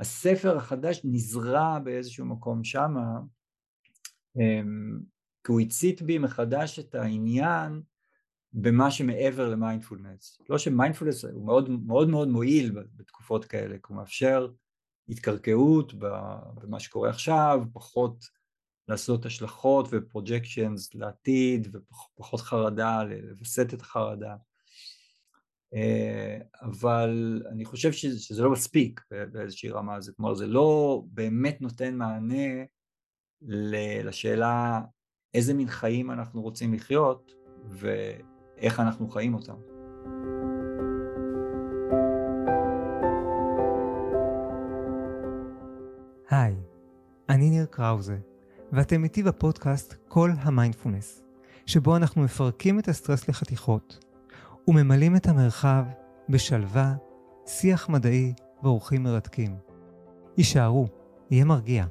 הספר החדש נזרע באיזשהו מקום שמה, אמ, כי הוא הצית בי מחדש את העניין במה שמעבר למיינדפולנס. לא שמיינדפולנס הוא מאוד מאוד מאוד מועיל בתקופות כאלה, כי הוא מאפשר התקרקעות במה שקורה עכשיו, פחות לעשות השלכות ופרוג'קשנס לעתיד ופחות חרדה, לווסת את החרדה. אבל אני חושב שזה לא מספיק באיזושהי רמה, זה כלומר זה לא באמת נותן מענה לשאלה איזה מין חיים אנחנו רוצים לחיות ואיך אנחנו חיים אותם. היי, אני ניר קראוזה, ואתם איתי בפודקאסט כל המיינדפולנס, שבו אנחנו מפרקים את הסטרס לחתיכות וממלאים את המרחב בשלווה, שיח מדעי ואורחים מרתקים. הישארו, יהיה מרגיע.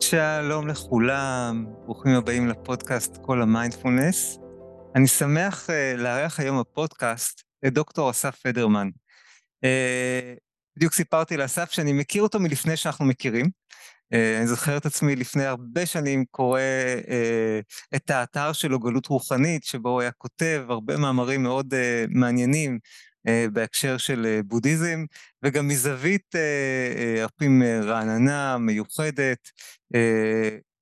שלום לכולם, ברוכים הבאים לפודקאסט כל המיינדפולנס. אני שמח uh, לארח היום בפודקאסט את דוקטור אסף פדרמן. Uh, בדיוק סיפרתי לאסף שאני מכיר אותו מלפני שאנחנו מכירים. Uh, אני זוכר את עצמי לפני הרבה שנים קורא uh, את האתר שלו, גלות רוחנית, שבו הוא היה כותב הרבה מאמרים מאוד uh, מעניינים בהקשר של בודהיזם, וגם מזווית uh, uh, רעננה, מיוחדת.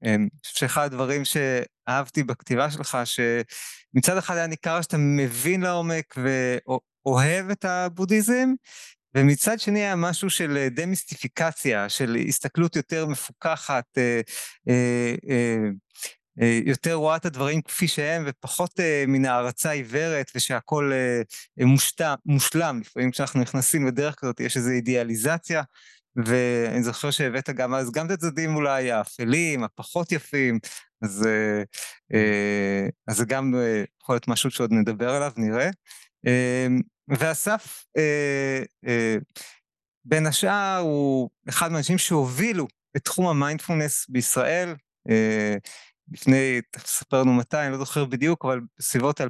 אני חושב שאחד הדברים שאהבתי בכתיבה שלך, שמצד אחד היה ניכר שאתה מבין לעומק ואוהב את הבודהיזם, ומצד שני היה משהו של אה, דמיסטיפיקציה, של הסתכלות יותר מפוקחת, אה, אה, יותר רואה את הדברים כפי שהם, ופחות מן הערצה עיוורת, ושהכול מושלם. לפעמים כשאנחנו נכנסים לדרך כזאת יש איזו אידיאליזציה, ואני זוכר שהבאת גם אז גם את הצדדים אולי האפלים, הפחות יפים, אז, אז זה גם יכול להיות משהו שעוד נדבר עליו, נראה. ואסף, אה, אה, בין השאר, הוא אחד מהאנשים שהובילו את תחום המיינדפולנס בישראל. אה, לפני, תספר לנו מתי, אני לא זוכר בדיוק, אבל בסביבות 2012-2013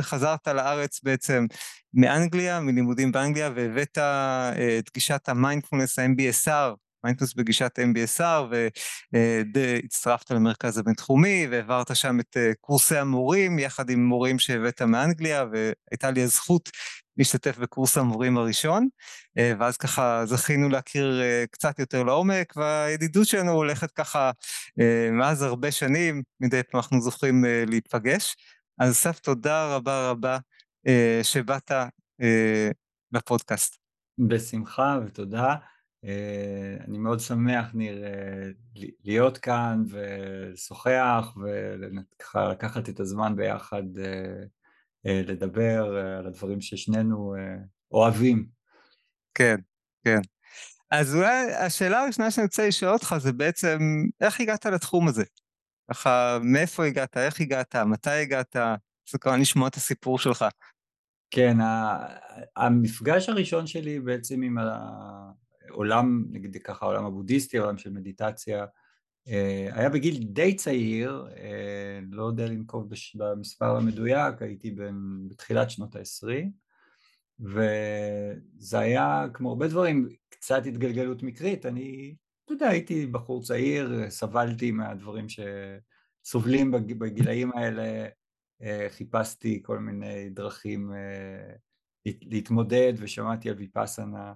חזרת לארץ בעצם מאנגליה, מלימודים באנגליה, והבאת אה, את גישת המיינדפולנס, ה-MBSR, מיינדפולנס בגישת MBSR, והצטרפת למרכז הבינתחומי, והעברת שם את אה, קורסי המורים, יחד עם מורים שהבאת מאנגליה, והייתה לי הזכות להשתתף בקורס המורים הראשון, אה, ואז ככה זכינו להכיר אה, קצת יותר לעומק, והידידות שלנו הולכת ככה מאז הרבה שנים, מדי פעם אנחנו זוכים להיפגש. אז אסף, תודה רבה רבה שבאת לפודקאסט. בשמחה ותודה. אה, אני מאוד שמח, ניר, אה, להיות כאן ולשוחח וככה לקחת את הזמן ביחד אה, לדבר על הדברים ששנינו אוהבים. כן, כן. אז אולי השאלה הראשונה שאני רוצה לשאול אותך זה בעצם, איך הגעת לתחום הזה? ככה, מאיפה הגעת, איך הגעת, מתי הגעת? זה כבר לשמוע את הסיפור שלך. כן, המפגש הראשון שלי בעצם עם עולם, נגיד ככה, העולם הבודהיסטי, העולם של מדיטציה, אה, היה בגיל די צעיר, אה, לא יודע לנקוב במספר המדויק, הייתי בתחילת שנות ה-20, וזה היה, כמו הרבה דברים, קצת התגלגלות מקרית, אני, אתה יודע, הייתי בחור צעיר, סבלתי מהדברים שסובלים בגילאים האלה, אה, חיפשתי כל מיני דרכים להתמודד ושמעתי על ויפאסנה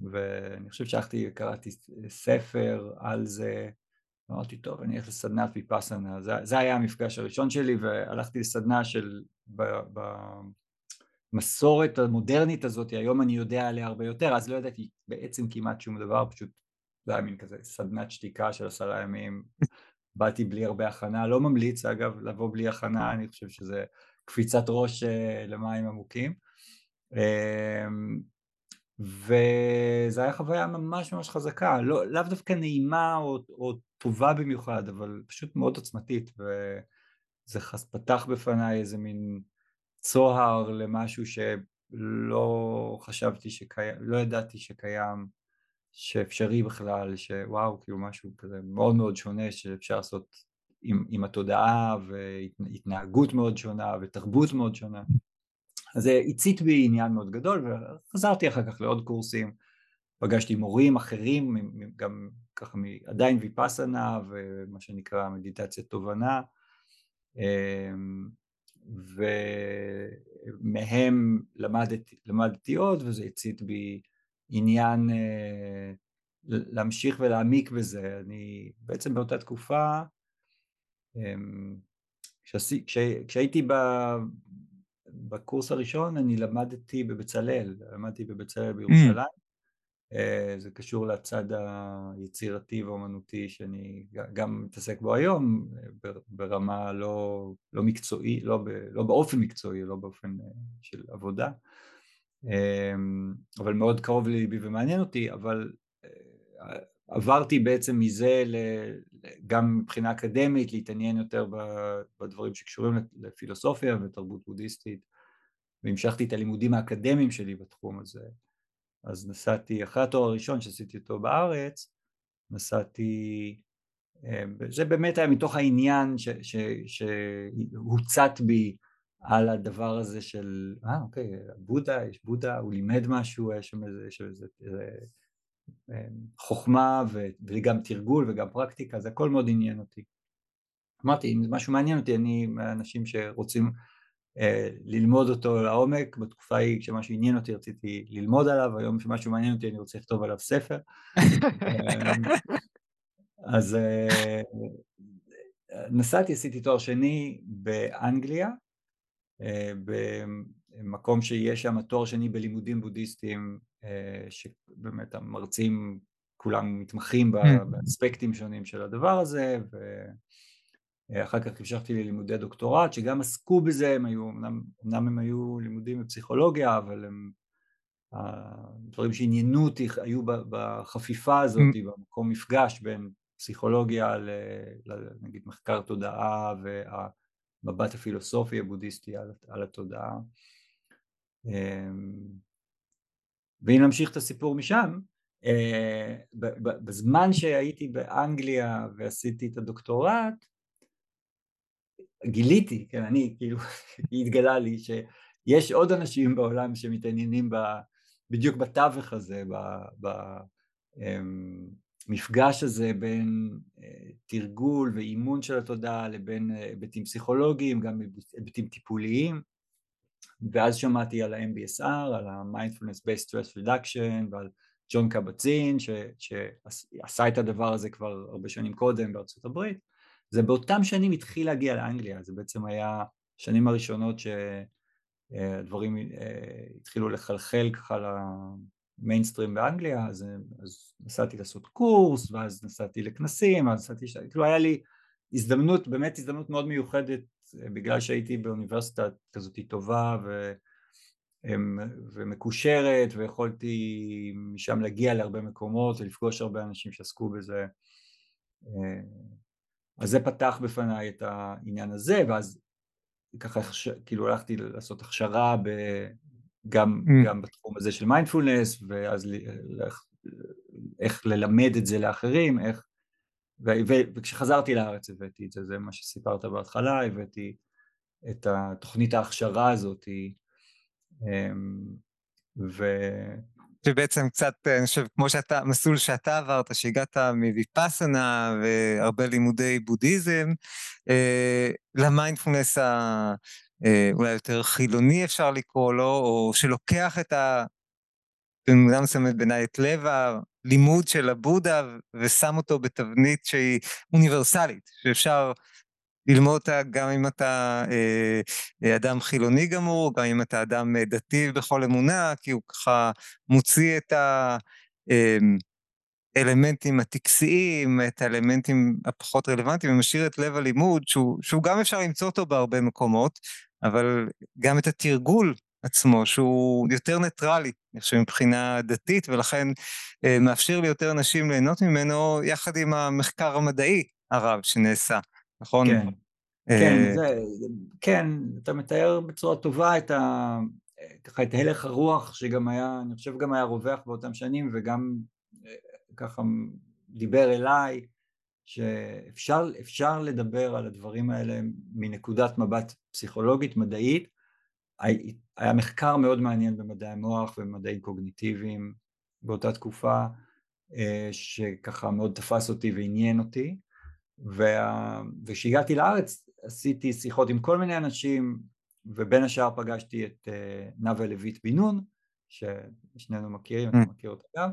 ואני חושב שהלכתי וקראתי ספר על זה, אמרתי טוב אני אלך לסדנת ויפאסנה, זה, זה היה המפגש הראשון שלי והלכתי לסדנה של במסורת המודרנית הזאת, היום אני יודע עליה הרבה יותר, אז לא ידעתי בעצם כמעט שום דבר, פשוט זה היה מין כזה סדנת שתיקה של עשרה ימים, באתי בלי הרבה הכנה, לא ממליץ אגב לבוא בלי הכנה, אני חושב שזה קפיצת ראש אה, למים עמוקים. אמ, וזו הייתה חוויה ממש ממש חזקה, לא, לאו דווקא נעימה או, או טובה במיוחד, אבל פשוט מאוד עוצמתית, וזה חס, פתח בפניי איזה מין צוהר למשהו שלא חשבתי שקיים, לא ידעתי שקיים, שאפשרי בכלל, שוואו, כאילו משהו כזה מאוד מאוד שונה שאפשר לעשות עם, עם התודעה והתנהגות מאוד שונה ותרבות מאוד שונה. אז זה הצית בי עניין מאוד גדול וחזרתי אחר כך לעוד קורסים, פגשתי מורים אחרים, גם ככה עדיין ויפאסנה ומה שנקרא מדיטציית תובנה אמ, ומהם למדתי, למדתי עוד וזה הצית בי עניין אה, להמשיך ולהעמיק בזה. אני בעצם באותה תקופה, אמ, כשהייתי בקורס הראשון אני למדתי בבצלאל, למדתי בבצלאל בירושלים. אה, זה קשור לצד היצירתי והאומנותי שאני גם מתעסק בו היום ברמה לא, לא מקצועי, לא, ב, לא באופן מקצועי, לא באופן אה, של עבודה. אמ, אבל מאוד קרוב לליבי ומעניין אותי, אבל אה, עברתי בעצם מזה גם מבחינה אקדמית להתעניין יותר בדברים שקשורים לפילוסופיה ותרבות בודהיסטית והמשכתי את הלימודים האקדמיים שלי בתחום הזה. אז נסעתי, אחרי התואר הראשון שעשיתי אותו בארץ, נסעתי, אה, זה באמת היה מתוך העניין שהוצת בי על הדבר הזה של, אה אוקיי, בודה, יש בודה, הוא לימד משהו, יש שם איזה, איזה, איזה חוכמה וגם תרגול וגם פרקטיקה, זה הכל מאוד עניין אותי. אמרתי, אם זה משהו מעניין אותי, אני מהאנשים שרוצים אה, ללמוד אותו לעומק, בתקופה ההיא כשמשהו עניין אותי רציתי ללמוד עליו, היום כשמשהו מעניין אותי אני רוצה לכתוב עליו ספר. אה, אז אה, נסעתי, עשיתי תואר שני באנגליה, במקום שיש שם תואר שני בלימודים בודהיסטיים, שבאמת המרצים כולם מתמחים mm. באספקטים שונים של הדבר הזה, אחר כך המשכתי ללימודי דוקטורט שגם עסקו בזה, הם היו, אמנם, אמנם הם היו לימודים בפסיכולוגיה, אבל הם, הדברים שעניינו אותי היו בחפיפה הזאת, mm. במקום מפגש בין פסיכולוגיה ל, נגיד מחקר תודעה והמבט הפילוסופי הבודהיסטי על, על התודעה. ואם נמשיך את הסיפור משם, אה, בזמן שהייתי באנגליה ועשיתי את הדוקטורט, גיליתי, כן, אני, כאילו, התגלה לי שיש עוד אנשים בעולם שמתעניינים ב, בדיוק בתווך הזה, במפגש אמ, הזה בין אה, תרגול ואימון של התודעה לבין אה, היבטים פסיכולוגיים, גם היבטים טיפוליים, ואז שמעתי על ה-MBSR, על ה-Mindfulness Based Stress Reduction ועל ג'ון קבצין שעשה את הדבר הזה כבר הרבה שנים קודם בארצות הברית. זה באותם שנים התחיל להגיע לאנגליה, זה בעצם היה השנים הראשונות שהדברים אה, התחילו לחלחל ככה למיינסטרים באנגליה, אז, אז נסעתי לעשות קורס, ואז נסעתי לכנסים, אז נסעתי, כאילו היה לי הזדמנות, באמת הזדמנות מאוד מיוחדת, אה, בגלל שהייתי באוניברסיטה כזאת טובה ו... ומקושרת ויכולתי משם להגיע להרבה מקומות ולפגוש הרבה אנשים שעסקו בזה אה, אז זה פתח בפניי את העניין הזה, ואז ככה כאילו הלכתי לעשות הכשרה ב, גם, mm. גם בתחום הזה של מיינדפולנס, ואז איך, איך ללמד את זה לאחרים, איך, וכשחזרתי לארץ הבאתי את זה, זה מה שסיפרת בהתחלה, הבאתי את התוכנית ההכשרה הזאת, אמ, ו... שבעצם קצת, אני חושב, כמו שאתה, מסלול שאתה עברת, שהגעת מוויפאסנה והרבה לימודי בודהיזם, אה, למיינדפולנס האולי אה, יותר חילוני אפשר לקרוא לו, או שלוקח את ה... במידה מסוימת בעיניי את לב הלימוד של הבודה ושם אותו בתבנית שהיא אוניברסלית, שאפשר ללמוד אותה גם אם אתה אה, אדם חילוני גמור, גם אם אתה אדם אה, דתי בכל אמונה, כי הוא ככה מוציא את האלמנטים אמ, הטקסיים, את האלמנטים הפחות רלוונטיים, ומשאיר את לב הלימוד, שהוא, שהוא גם אפשר למצוא אותו בהרבה מקומות, אבל גם את התרגול עצמו, שהוא יותר ניטרלי, אני חושב, מבחינה דתית, ולכן אה, מאפשר ליותר אנשים ליהנות ממנו, יחד עם המחקר המדעי הרב שנעשה. נכון? כן, כן, אה, זה, כן, אתה מתאר בצורה טובה את ה... ככה את הלך הרוח שגם היה, אני חושב גם היה רווח באותם שנים וגם אה, ככה דיבר אליי שאפשר לדבר על הדברים האלה מנקודת מבט פסיכולוגית מדעית היה מחקר מאוד מעניין במדעי המוח ומדעים קוגניטיביים באותה תקופה, שככה מאוד תפס אותי ועניין אותי, וכשהגעתי לארץ עשיתי שיחות עם כל מיני אנשים, ובין השאר פגשתי את נאוה לויט בן נון, ששנינו מכירים, אתה מכיר אותה גם,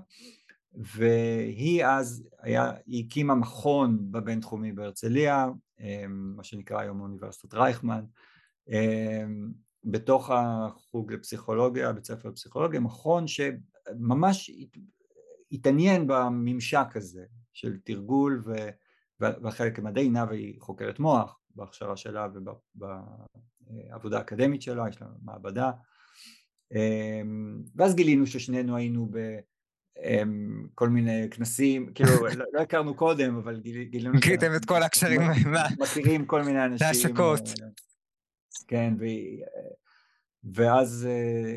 והיא אז, היה, היא הקימה מכון בבינתחומי בהרצליה, מה שנקרא היום אוניברסיטת רייכמן, בתוך החוג לפסיכולוגיה, בית ספר לפסיכולוגיה, מכון שממש התעניין בממשק הזה של תרגול והחלק המדעי, נאוה היא חוקרת מוח בהכשרה שלה ובעבודה האקדמית שלה, יש לה מעבדה, ואז גילינו ששנינו היינו ב... כל מיני כנסים, כאילו לא הכרנו קודם, אבל גילינו... גיליתם את כל הקשרים. מכירים כל מיני אנשים. להשקות. כן, ואז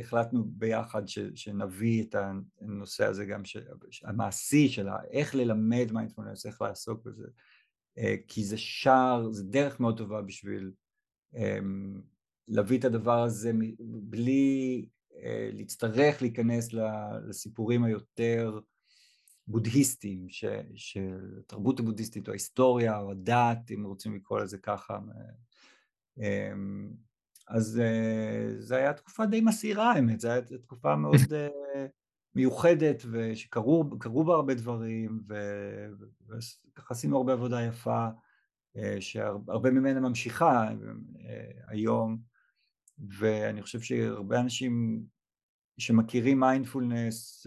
החלטנו ביחד שנביא את הנושא הזה גם המעשי של איך ללמד מיינדפולנס, איך לעסוק בזה, כי זה שער, זה דרך מאוד טובה בשביל להביא את הדבר הזה בלי להצטרך להיכנס לסיפורים היותר בודהיסטיים של התרבות הבודהיסטית או ההיסטוריה או הדת, אם רוצים לקרוא לזה ככה. אז זו הייתה די מסעירה האמת, זו הייתה תקופה מאוד מיוחדת ושקרו בה הרבה דברים וככה עשינו הרבה עבודה יפה שהרבה ממנה ממשיכה היום ואני חושב שהרבה אנשים שמכירים מיינדפולנס,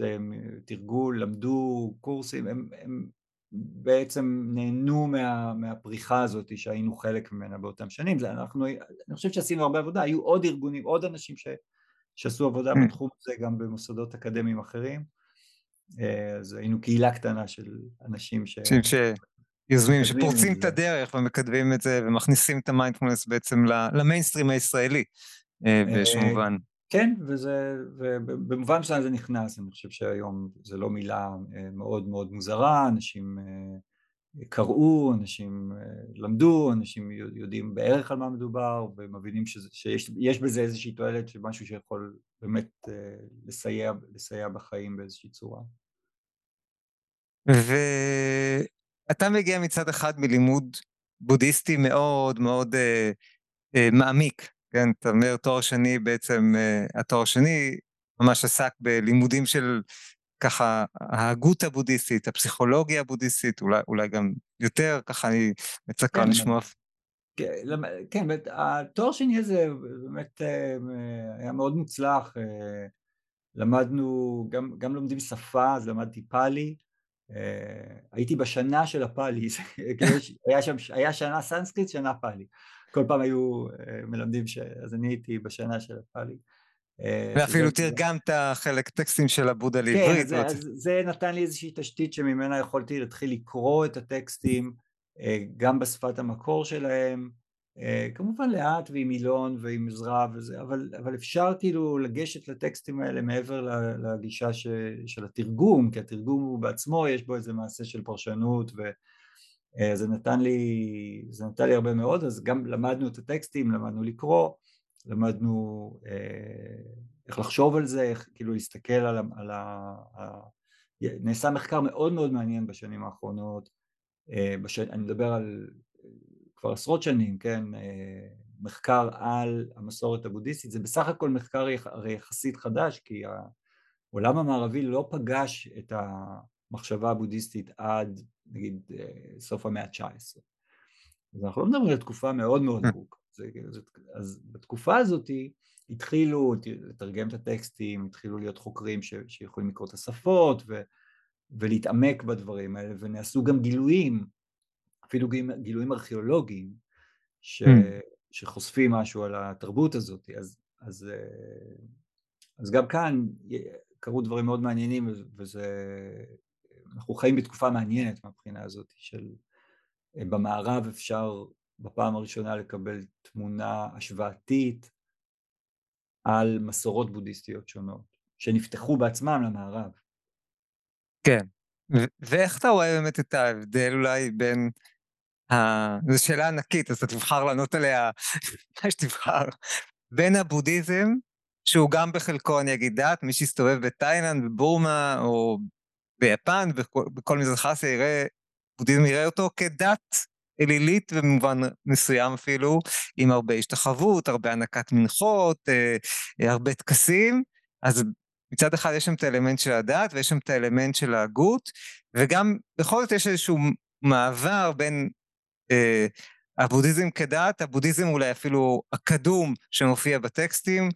תרגול, למדו קורסים, הם, הם בעצם נהנו מה, מהפריחה הזאת שהיינו חלק ממנה באותם שנים, זה אנחנו, אני חושב שעשינו הרבה עבודה, היו עוד ארגונים, עוד אנשים ש, שעשו עבודה mm. בתחום הזה גם במוסדות אקדמיים אחרים, אז היינו קהילה קטנה של אנשים ש... ש... יוזמים שפורצים את הדרך ומקדמים את זה ומכניסים את המיינדפולנס בעצם למיינסטרים הישראלי. אה, באיזשהו אה, מובן. כן, וזה, ובמובן מסוים זה נכנס, אני חושב שהיום זו לא מילה אה, מאוד מאוד מוזרה, אנשים קראו, אנשים למדו, אנשים יודעים בערך על מה מדובר ומבינים שזה, שיש בזה איזושהי תועלת של משהו שיכול באמת לסייע, לסייע בחיים באיזושהי צורה. ואתה מגיע מצד אחד מלימוד בודהיסטי מאוד מאוד אה, אה, מעמיק, כן, אומר תואר שני בעצם, uh, התואר שני ממש עסק בלימודים של ככה ההגות הבודהיסטית, הפסיכולוגיה הבודהיסטית, אולי, אולי גם יותר, ככה אני מצקר כן, לשמוע. כן, כן, התואר שני הזה באמת אה, היה מאוד מוצלח, אה, למדנו, גם, גם לומדים שפה, אז למדתי פאלי, הייתי בשנה של הפאלי, כאילו היה, שם, היה שנה סנסקריט, שנה פאלי. כל פעם היו אה, מלמדים ש... אז אני הייתי בשנה של הפאלי. אה, ואפילו תרגמת חלק טקסטים של הבודה לעברית. כן, זה, אז זה נתן לי איזושהי תשתית שממנה יכולתי להתחיל לקרוא את הטקסטים אה, גם בשפת המקור שלהם, כמובן לאט ועם מילון ועם עזרה וזה, אבל, אבל אפשר כאילו לגשת לטקסטים האלה מעבר לגישה ש, של התרגום, כי התרגום הוא בעצמו, יש בו איזה מעשה של פרשנות ו... אה, זה נתן לי, זה נתן לי הרבה מאוד, אז גם למדנו את הטקסטים, למדנו לקרוא, למדנו אה, איך לחשוב על זה, איך כאילו להסתכל על ה... על ה, ה נעשה מחקר מאוד מאוד מעניין בשנים האחרונות, אה, בש, אני מדבר על כבר עשרות שנים, כן, מחקר על המסורת הבודהיסטית, זה בסך הכל מחקר הרי יחסית חדש, כי העולם המערבי לא פגש את המחשבה הבודהיסטית עד נגיד אה, סוף המאה ה-19. אז אנחנו לא מדברים על תקופה מאוד מאוד אה. ארוכה. אז בתקופה הזאת התחילו לתרגם את הטקסטים, התחילו להיות חוקרים ש, שיכולים לקרוא את השפות ו, ולהתעמק בדברים האלה, ונעשו גם גילויים, אפילו גילויים ארכיאולוגיים, ש, mm. שחושפים משהו על התרבות הזאת. אז, אז, אה, אז גם כאן קרו דברים מאוד מעניינים, וזה אנחנו חיים בתקופה מעניינת מהבחינה הזאת של אה, במערב אפשר בפעם הראשונה לקבל תמונה השוואתית על מסורות בודהיסטיות שונות, שנפתחו בעצמם למערב. כן, ואיך אתה רואה באמת את ההבדל אולי בין, ה... זו שאלה ענקית, אז אתה תבחר לענות עליה מה שתבחר, בין הבודהיזם שהוא גם בחלקו, אני אגיד דת, מי שיסתובב בתאילנד, בבורמה, או ביפן, בכל מזרח אסיה יראה, בודהיזם יראה אותו כדת אלילית במובן מסוים אפילו, עם הרבה השתחוות, הרבה הענקת מנחות, אה, אה, הרבה טקסים, אז מצד אחד יש שם את האלמנט של הדת ויש שם את האלמנט של ההגות, וגם בכל זאת יש איזשהו מעבר בין אה, הבודהיזם כדת, הבודהיזם אולי אפילו הקדום שמופיע בטקסטים,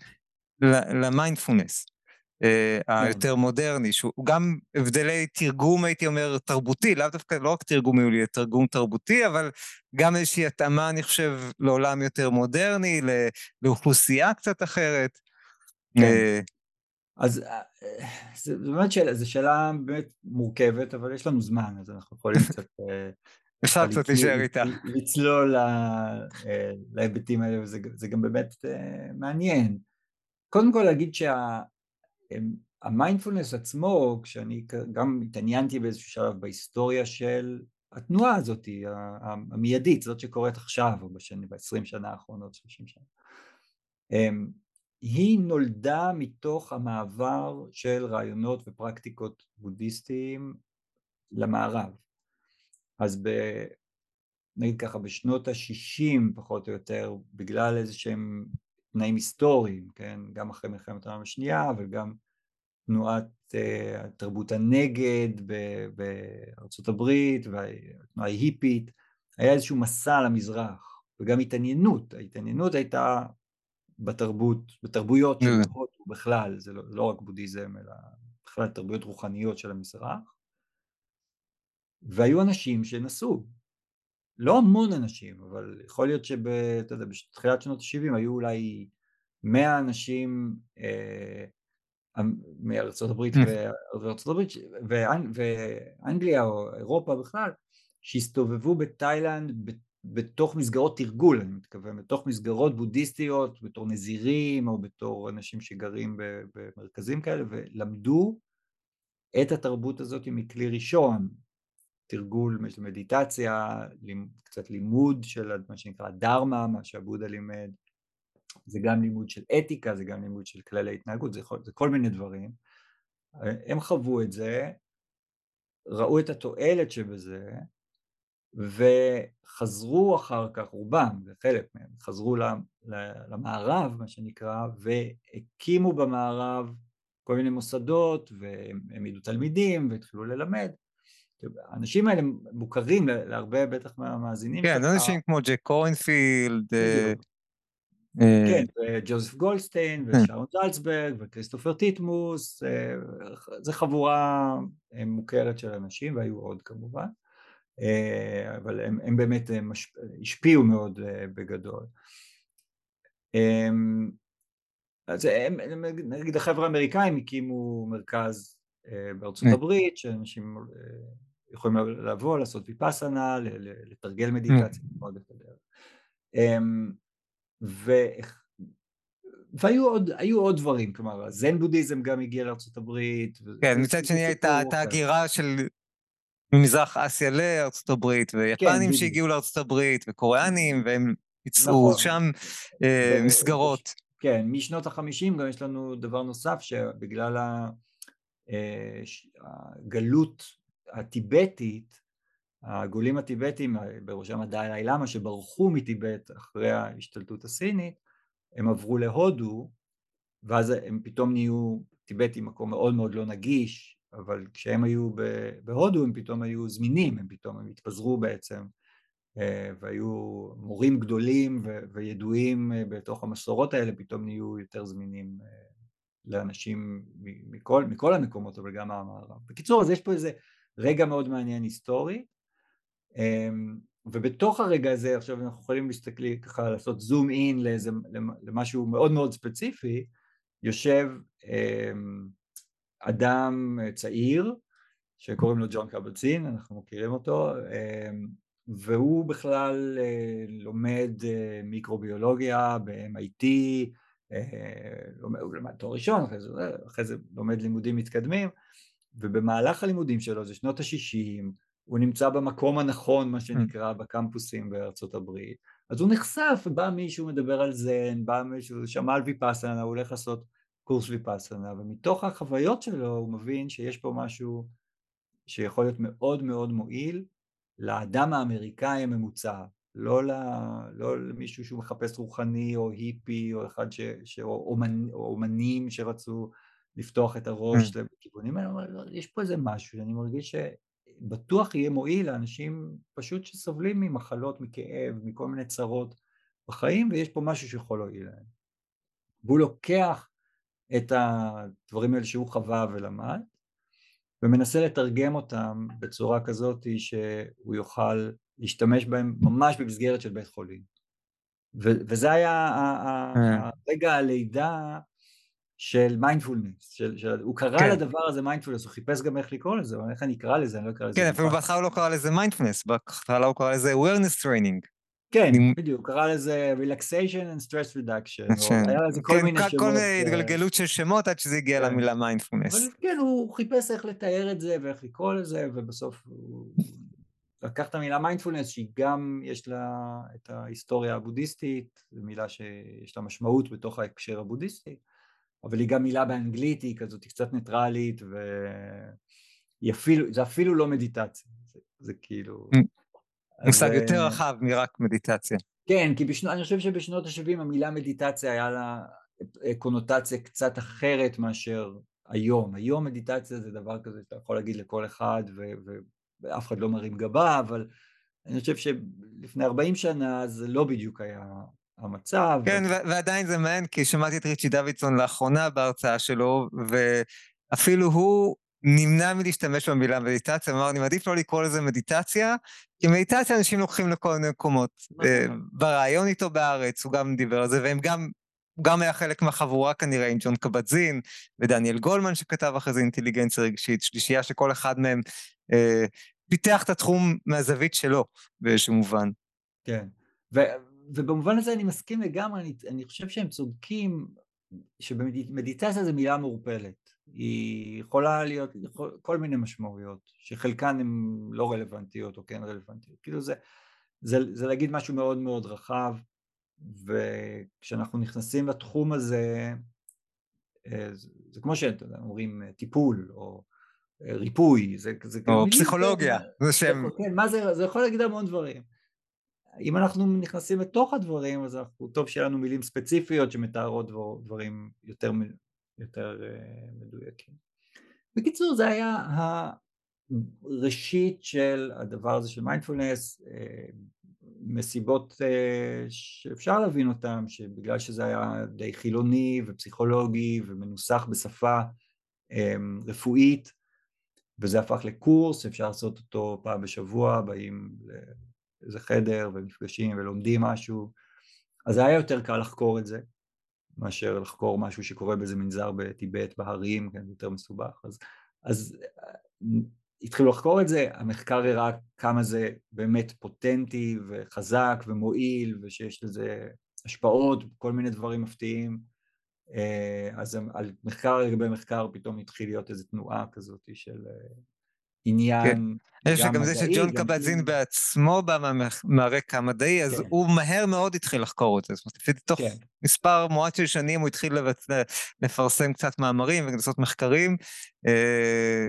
למיינדפולנס. אה, כן. היותר מודרני, שהוא גם הבדלי תרגום, הייתי אומר, תרבותי, לאו דווקא, לא רק תרגום יולי, תרגום תרבותי, אבל גם איזושהי התאמה, אני חושב, לעולם יותר מודרני, לאוכלוסייה קצת אחרת. כן. אה, אז אה, זו באמת שאלה, זו שאלה באמת מורכבת, אבל יש לנו זמן, אז אנחנו יכולים קצת... אפשר קצת להישאר איתה. לצלול להיבטים האלה, וזה גם באמת מעניין. קודם כל להגיד שה... המיינדפולנס עצמו, כשאני גם התעניינתי באיזשהו שלב בהיסטוריה של התנועה הזאת, המיידית, זאת שקורית עכשיו, או בשני, ב-20 שנה האחרונות, 30 שנה, אמ, היא נולדה מתוך המעבר של רעיונות ופרקטיקות בודהיסטיים למערב. אז ב... נגיד ככה, בשנות ה-60 פחות או יותר, בגלל איזה שהם תנאים היסטוריים, כן, גם אחרי מלחמת העולם השנייה וגם תנועת uh, תרבות הנגד בארצות הברית והתנועה ההיפית, היה איזשהו מסע למזרח וגם התעניינות, ההתעניינות הייתה בתרבות, בתרבויות של mm. הודו בכלל, זה לא, לא רק בודהיזם אלא בכלל תרבויות רוחניות של המזרח. והיו אנשים שנסעו לא המון אנשים, אבל יכול להיות שבתחילת שנות ה-70 היו אולי 100 אנשים אה, אמ, מארצות הברית mm. וארצות הברית ואנג, ואנגליה או אירופה בכלל שהסתובבו בתאילנד בתוך מסגרות תרגול, אני מתכוון, בתוך מסגרות בודהיסטיות, בתור נזירים או בתור אנשים שגרים במרכזים כאלה ולמדו את התרבות הזאת מכלי ראשון, תרגול, מדיטציה, קצת לימוד של מה שנקרא דרמה, מה שעבודה לימד, זה גם לימוד של אתיקה, זה גם לימוד של כללי התנהגות, זה, זה כל מיני דברים. הם חוו את זה, ראו את התועלת שבזה, וחזרו אחר כך, רובם, זה חלק מהם, חזרו למערב, מה שנקרא, והקימו במערב כל מיני מוסדות, והם העמידו תלמידים, והתחילו ללמד, האנשים האלה מוכרים להרבה בטח מהמאזינים כן. אנשים כמו ג'ק קורנפילד. אה, אה, כן, וג'וזף גולדסטיין, כן. ושרון זלצברג, וכריסטופר טיטמוס, אה, זו חבורה מוכרת של אנשים, והיו עוד כמובן, אבל הם, הם באמת השפיעו מאוד בגדול. אז הם, נגיד החבר'ה האמריקאים הקימו מרכז בארצות הברית, שאנשים יכולים לבוא, לעשות ויפאסנה, לתרגל מדיטציה, מאוד הדרך. אמ, והיו עוד, עוד דברים, כלומר, הזן בודהיזם גם הגיע לארה"ב. כן, מצד שני הייתה את ההגירה של ממזרח אסיה לארצות הברית, ויפנים כן, שהגיעו לארצות הברית, וקוריאנים, והם ייצרו נכון. שם אה, מסגרות. כן, משנות החמישים גם יש לנו דבר נוסף, שבגלל אה, הגלות הטיבטית, הגולים הטיבטים, בראשם הדאי למה שברחו מטיבט אחרי ההשתלטות הסינית, הם עברו להודו, ואז הם פתאום נהיו, טיבט היא מקום מאוד מאוד לא נגיש, אבל כשהם היו בהודו הם פתאום היו זמינים, הם פתאום הם התפזרו בעצם, אה, והיו מורים גדולים וידועים אה, בתוך המסורות האלה, פתאום נהיו יותר זמינים אה, לאנשים מכל, מכל המקומות, אבל גם מהמערב. בקיצור, אז יש פה איזה רגע מאוד מעניין היסטורי, אמ, ובתוך הרגע הזה עכשיו אנחנו יכולים להסתכל ככה לעשות זום אין לאיזה, למשהו מאוד מאוד ספציפי, יושב אמ, אדם צעיר שקוראים לו ג'ון קבלצין, אנחנו מכירים אותו, אמ, והוא בכלל אה, לומד אה, מיקרוביולוגיה ב-MIT, אה, הוא למד תואר ראשון, אחרי זה, אחרי זה לומד לימודים מתקדמים, ובמהלך הלימודים שלו, זה שנות ה-60, הוא נמצא במקום הנכון, מה שנקרא, בקמפוסים בארצות הברית, אז הוא נחשף, בא מישהו מדבר על זן, בא מישהו, שמע על ויפאסנה, הוא הולך לעשות קורס ויפאסנה, ומתוך החוויות שלו הוא מבין שיש פה משהו שיכול להיות מאוד מאוד מועיל לאדם האמריקאי הממוצע, לא, ל, לא למישהו שהוא מחפש רוחני או היפי או אחד ש... ש או, אומנ, או אומנים שרצו לפתוח את הראש mm. לכיוונים האלה, לא, יש פה איזה משהו שאני מרגיש שבטוח יהיה מועיל לאנשים פשוט שסובלים ממחלות, מכאב, מכל מיני צרות בחיים, ויש פה משהו שיכול להועיל להם. והוא לוקח את הדברים האלה שהוא חווה ולמד, ומנסה לתרגם אותם בצורה כזאת שהוא יוכל להשתמש בהם ממש במסגרת של בית חולים. ו- וזה היה אה. רגע הלידה של מיינדפולנס, של, של, הוא קרא כן. לדבר הזה מיינדפולנס, הוא חיפש גם איך לקרוא לזה, אבל איך אני אקרא לזה, אני לא אקרא לזה. כן, אפילו בהתחלה הוא לא קרא לזה מיינדפולנס, בהתחלה הוא קרא לזה awareness training. כן, אני... בדיוק, הוא קרא לזה relaxation and stress reduction, או היה לזה כל כן, מיני שמות. כל מיני התגלגלות של שמות עד שזה הגיע כן. למילה מיינדפולנס. אבל כן, הוא חיפש איך לתאר את זה ואיך לקרוא לזה, ובסוף הוא לקח את המילה מיינדפולנס, שהיא גם יש לה את ההיסטוריה הבודהיסטית, זו מילה שיש לה משמעות בתוך ההקשר הבודהיסטי, אבל היא גם מילה באנגלית, היא כזאת היא קצת ניטרלית, וזה אפילו לא מדיטציה, זה, זה כאילו... מושג אז... יותר רחב מרק מדיטציה. כן, כי בשנו, אני חושב שבשנות ה-70 המילה מדיטציה היה לה קונוטציה קצת אחרת מאשר היום. היום מדיטציה זה דבר כזה שאתה יכול להגיד לכל אחד, ו- ואף אחד לא מרים גבה, אבל אני חושב שלפני 40 שנה זה לא בדיוק היה המצב. כן, ו... ועדיין זה מעניין, כי שמעתי את ריצ'י דוידסון לאחרונה בהרצאה שלו, ואפילו הוא נמנע מלהשתמש במילה מדיטציה, אמר, אני מעדיף לא לקרוא לזה מדיטציה, כי מדיטציה אנשים לוקחים לכל מיני מקומות. נכון. אה, בריאיון איתו בארץ, הוא גם דיבר על זה, והם גם, הוא גם היה חלק מהחבורה כנראה עם ג'ון קבט-זין, ודניאל גולמן שכתב אחרי זה אינטליגנציה רגשית, שלישייה שכל אחד מהם אה, פיתח את התחום מהזווית שלו באיזשהו מובן. כן, ו- ובמובן הזה אני מסכים לגמרי, אני, אני חושב שהם צודקים שמדיטציה זה מילה מעורפלת. היא יכולה להיות יכול, כל מיני משמעויות, שחלקן הן לא רלוונטיות או כן רלוונטיות. כאילו זה, זה, זה להגיד משהו מאוד מאוד רחב, וכשאנחנו נכנסים לתחום הזה, אה, זה, זה כמו שאומרים טיפול או אה, ריפוי, זה, זה או פסיכולוגיה, זה שם. כן, מה זה, זה יכול להגיד המון דברים. אם אנחנו נכנסים לתוך הדברים, אז אנחנו, טוב שיהיה לנו מילים ספציפיות שמתארות דברים יותר יותר אה, מדויקים. בקיצור זה היה הראשית של הדבר הזה של מיינדפולנס, אה, מסיבות אה, שאפשר להבין אותן, שבגלל שזה היה די חילוני ופסיכולוגי ומנוסח בשפה רפואית, וזה הפך לקורס, אפשר לעשות אותו פעם בשבוע, באים לאיזה חדר ונפגשים ולומדים משהו, אז היה יותר קל לחקור את זה. מאשר לחקור משהו שקורה באיזה מנזר בטיבט, בהרים, כן, יותר מסובך. אז, אז התחילו לחקור את זה, המחקר הראה כמה זה באמת פוטנטי וחזק ומועיל ושיש לזה השפעות, כל מיני דברים מפתיעים. אה, אז על מחקר לגבי מחקר פתאום התחיל להיות איזו תנועה כזאת של אה, עניין כן. אני חושב שגם זה שג'ון קבטזין בעצמו בא מהרקע המדעי, אז כן. הוא מהר מאוד התחיל לחקור את זה. זאת אומרת, לפי תוך כן. מספר מועט של שנים הוא התחיל לפרסם קצת מאמרים ולעשות מחקרים, אה,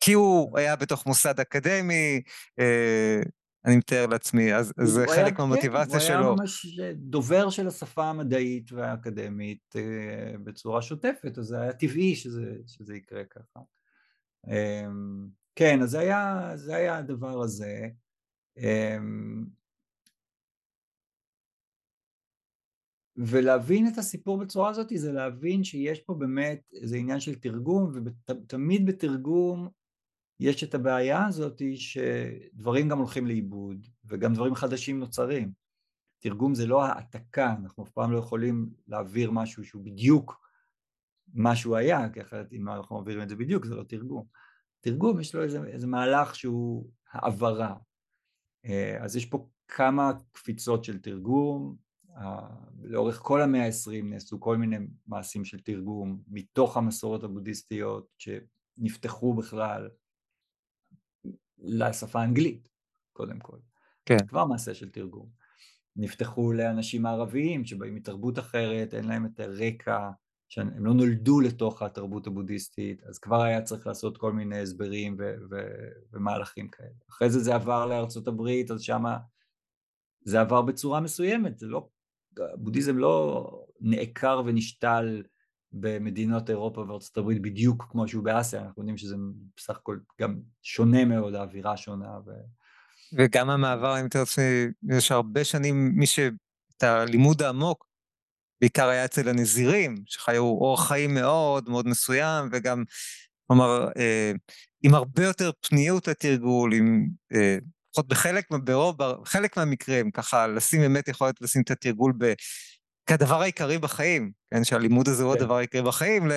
כי הוא היה בתוך מוסד אקדמי, אה, אני מתאר לעצמי, אז זה חלק היה, כן, מהמוטיבציה שלו. הוא היה ממש דובר של השפה המדעית והאקדמית אה, בצורה שוטפת, אז זה היה טבעי שזה, שזה יקרה ככה. כן, אז זה היה, זה היה הדבר הזה. אמ, ולהבין את הסיפור בצורה הזאת זה להבין שיש פה באמת איזה עניין של תרגום, ותמיד בתרגום יש את הבעיה הזאת שדברים גם הולכים לאיבוד, וגם דברים חדשים נוצרים. תרגום זה לא העתקה, אנחנו אף פעם לא יכולים להעביר משהו שהוא בדיוק מה שהוא היה, כי אחרת אם אנחנו מעבירים את זה בדיוק זה לא תרגום. תרגום יש לו איזה, איזה מהלך שהוא העברה. אה, אז יש פה כמה קפיצות של תרגום, אה, לאורך כל המאה העשרים נעשו כל מיני מעשים של תרגום מתוך המסורות הבודהיסטיות שנפתחו בכלל לשפה האנגלית, קודם כל. כן. כבר מעשה של תרגום. נפתחו לאנשים הערביים שבאים מתרבות אחרת, אין להם את הרקע שהם לא נולדו לתוך התרבות הבודהיסטית, אז כבר היה צריך לעשות כל מיני הסברים ו- ו- ומהלכים כאלה. אחרי זה זה עבר לארצות הברית, אז שמה זה עבר בצורה מסוימת, זה לא, הבודהיזם לא נעקר ונשתל במדינות אירופה וארצות הברית בדיוק כמו שהוא באסיה, אנחנו יודעים שזה בסך הכל גם שונה מאוד, האווירה שונה. ו... וגם המעבר, אם תרצה, יש הרבה שנים, מי ש... את הלימוד העמוק, בעיקר היה אצל הנזירים, שחיו אורח חיים מאוד מאוד מסוים, וגם, כלומר, אה, עם הרבה יותר פניות לתרגול, עם, אה, לפחות בחלק, ברוב, בחלק מהמקרים, ככה לשים באמת יכולת לשים את התרגול ב... כדבר העיקרי בחיים, כן, שהלימוד הזה הוא כן. הדבר העיקרי בחיים,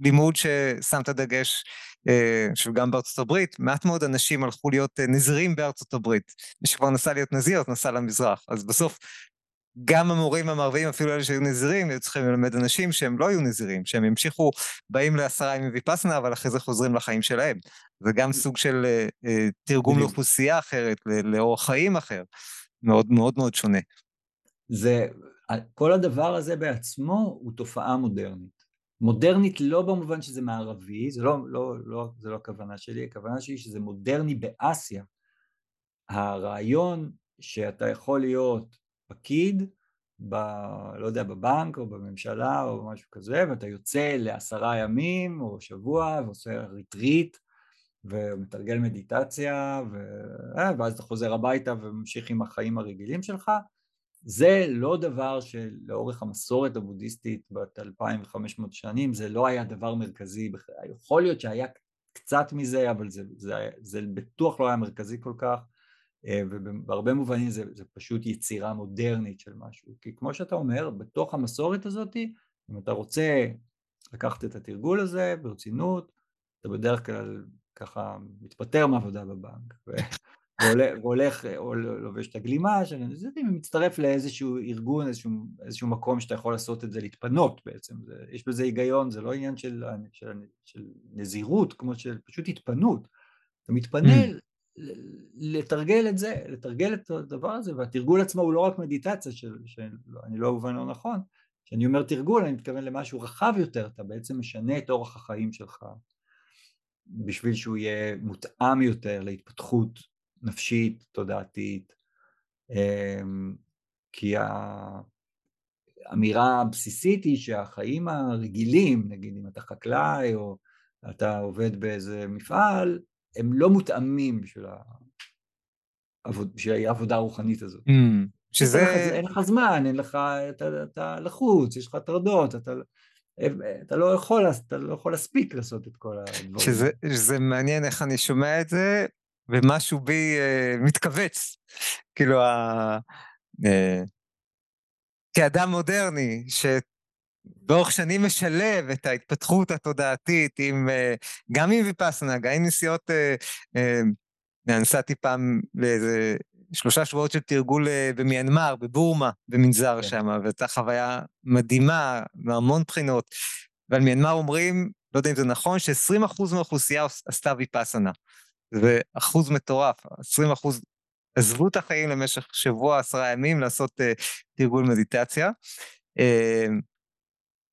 ללימוד ששם את הדגש, אה, שגם בארצות הברית, מעט מאוד אנשים הלכו להיות אה, נזירים בארצות הברית. מי שכבר נסע להיות נזיר, אז נסע למזרח. אז בסוף, גם המורים המערביים, אפילו אלה שהיו נזירים, היו צריכים ללמד אנשים שהם לא היו נזירים, שהם המשיכו, באים לעשרה ימים ויפסנה, אבל אחרי זה חוזרים לחיים שלהם. זה גם סוג של אה, תרגום לאוכלוסייה אחרת, לאורח חיים אחר, מאוד מאוד מאוד שונה. זה, כל הדבר הזה בעצמו הוא תופעה מודרנית. מודרנית לא במובן שזה מערבי, זה לא, לא, לא, זה לא הכוונה שלי, הכוונה שלי שזה מודרני באסיה. הרעיון שאתה יכול להיות פקיד, ב, לא יודע, בבנק או בממשלה או משהו כזה, ואתה יוצא לעשרה ימים או שבוע ועושה ריטריט ומתרגל מדיטציה, ו... אה, ואז אתה חוזר הביתה וממשיך עם החיים הרגילים שלך, זה לא דבר שלאורך המסורת הבודהיסטית בת 2500 שנים, זה לא היה דבר מרכזי, יכול להיות שהיה קצת מזה, אבל זה, זה, זה בטוח לא היה מרכזי כל כך, ובהרבה מובנים זה, זה פשוט יצירה מודרנית של משהו, כי כמו שאתה אומר, בתוך המסורת הזאת, אם אתה רוצה לקחת את התרגול הזה ברצינות, אתה בדרך כלל ככה מתפטר מעבודה בבנק, והולך, או לובש את הגלימה, שזה מצטרף לאיזשהו ארגון, איזשהו, איזשהו מקום שאתה יכול לעשות את זה, להתפנות בעצם, זה, יש בזה היגיון, זה לא עניין של, של, של נזירות, כמו של פשוט התפנות, אתה מתפנה mm. לתרגל את זה, לתרגל את הדבר הזה, והתרגול עצמו הוא לא רק מדיטציה, שאני לא אובן לא נכון, כשאני אומר תרגול אני מתכוון למשהו רחב יותר, אתה בעצם משנה את אורח החיים שלך בשביל שהוא יהיה מותאם יותר להתפתחות נפשית, תודעתית, אמ, כי האמירה הבסיסית היא שהחיים הרגילים, נגיד אם אתה חקלאי או אתה עובד באיזה מפעל, הם לא מותאמים בשביל, העבוד, בשביל העבודה הרוחנית הזאת. Mm, שזה... אין לך, אין לך זמן, אין לך, אתה, אתה לחוץ, יש לך טרדות, אתה, אתה, לא יכול, אתה לא יכול להספיק לעשות את כל הדברים. שזה, שזה מעניין איך אני שומע את זה, ומשהו בי אה, מתכווץ. כאילו, ה... אה, כאדם מודרני, שבאורך שנים משלב את ההתפתחות התודעתית עם, אה, גם עם ויפאסנה, גם עם נסיעות, אה, אה, נסעתי פעם לאיזה שלושה שבועות של תרגול במיינמר, בבורמה, במנזר כן. שם, והייתה חוויה מדהימה מהמון בחינות. ועל מיינמר אומרים, לא יודע אם זה נכון, ש-20% מהאוכלוסייה עשתה ויפאסנה. זה אחוז מטורף, 20 אחוז עזבו את החיים למשך שבוע, עשרה ימים לעשות uh, תרגול מדיטציה. Uh,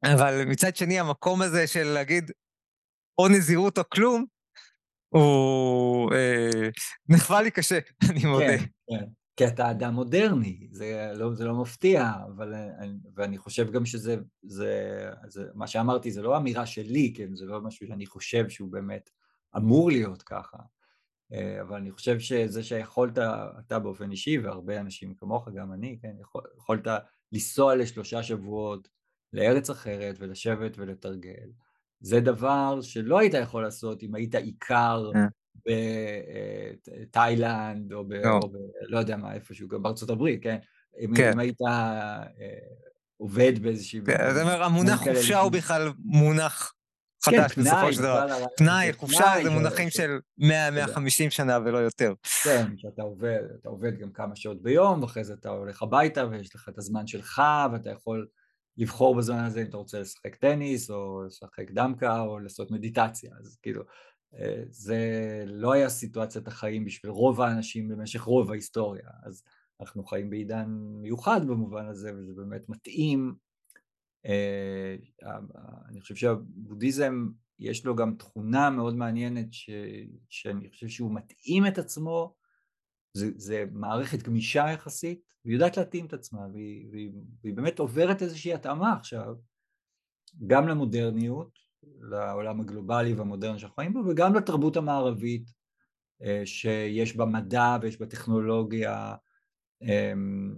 אבל מצד שני, המקום הזה של להגיד או נזירות או כלום, הוא uh, נחווה לי קשה, אני מודה. כן, כן. כי אתה אדם מודרני, זה לא, זה לא מפתיע, אבל ואני חושב גם שזה, זה, זה, מה שאמרתי זה לא אמירה שלי, כן, זה לא משהו שאני חושב שהוא באמת אמור להיות ככה. אה, אבל אני חושב שזה שיכולת, אתה באופן אישי והרבה אנשים כמוך, גם אני, כן, יכול, יכולת לנסוע לשלושה שבועות לארץ אחרת ולשבת ולתרגל, זה דבר שלא היית יכול לעשות אם היית עיקר אה. בתאילנד או, ב, לא. או ב... לא יודע מה, איפשהו, גם בארצות הברית, כן? אם, כן. אם היית אה, עובד באיזושהי... כן, זאת אומרת, המונח חופשה הוא בכלל מונח חדש כן, בסופו של דבר. פנאי, חופשה זה מונחים של 100-150 שנה ולא יותר. כן, שאתה עובד, אתה עובד גם כמה שעות ביום, ואחרי זה אתה הולך הביתה ויש לך את הזמן שלך, ואתה יכול לבחור בזמן הזה אם אתה רוצה לשחק טניס, או לשחק דמקה, או לעשות מדיטציה. אז כאילו, אה, זה לא היה סיטואציית החיים בשביל רוב האנשים במשך רוב ההיסטוריה. אז אנחנו חיים בעידן מיוחד במובן הזה, וזה באמת מתאים אני חושב שהבודהיזם יש לו גם תכונה מאוד מעניינת ש, שאני חושב שהוא מתאים את עצמו, זה, זה מערכת גמישה יחסית, והיא יודעת להתאים את עצמה, והיא, והיא, והיא באמת עוברת איזושהי התאמה עכשיו, גם למודרניות, לעולם הגלובלי והמודרני שאנחנו חיים בו, וגם לתרבות המערבית, אה, שיש בה מדע ויש בה טכנולוגיה אמ,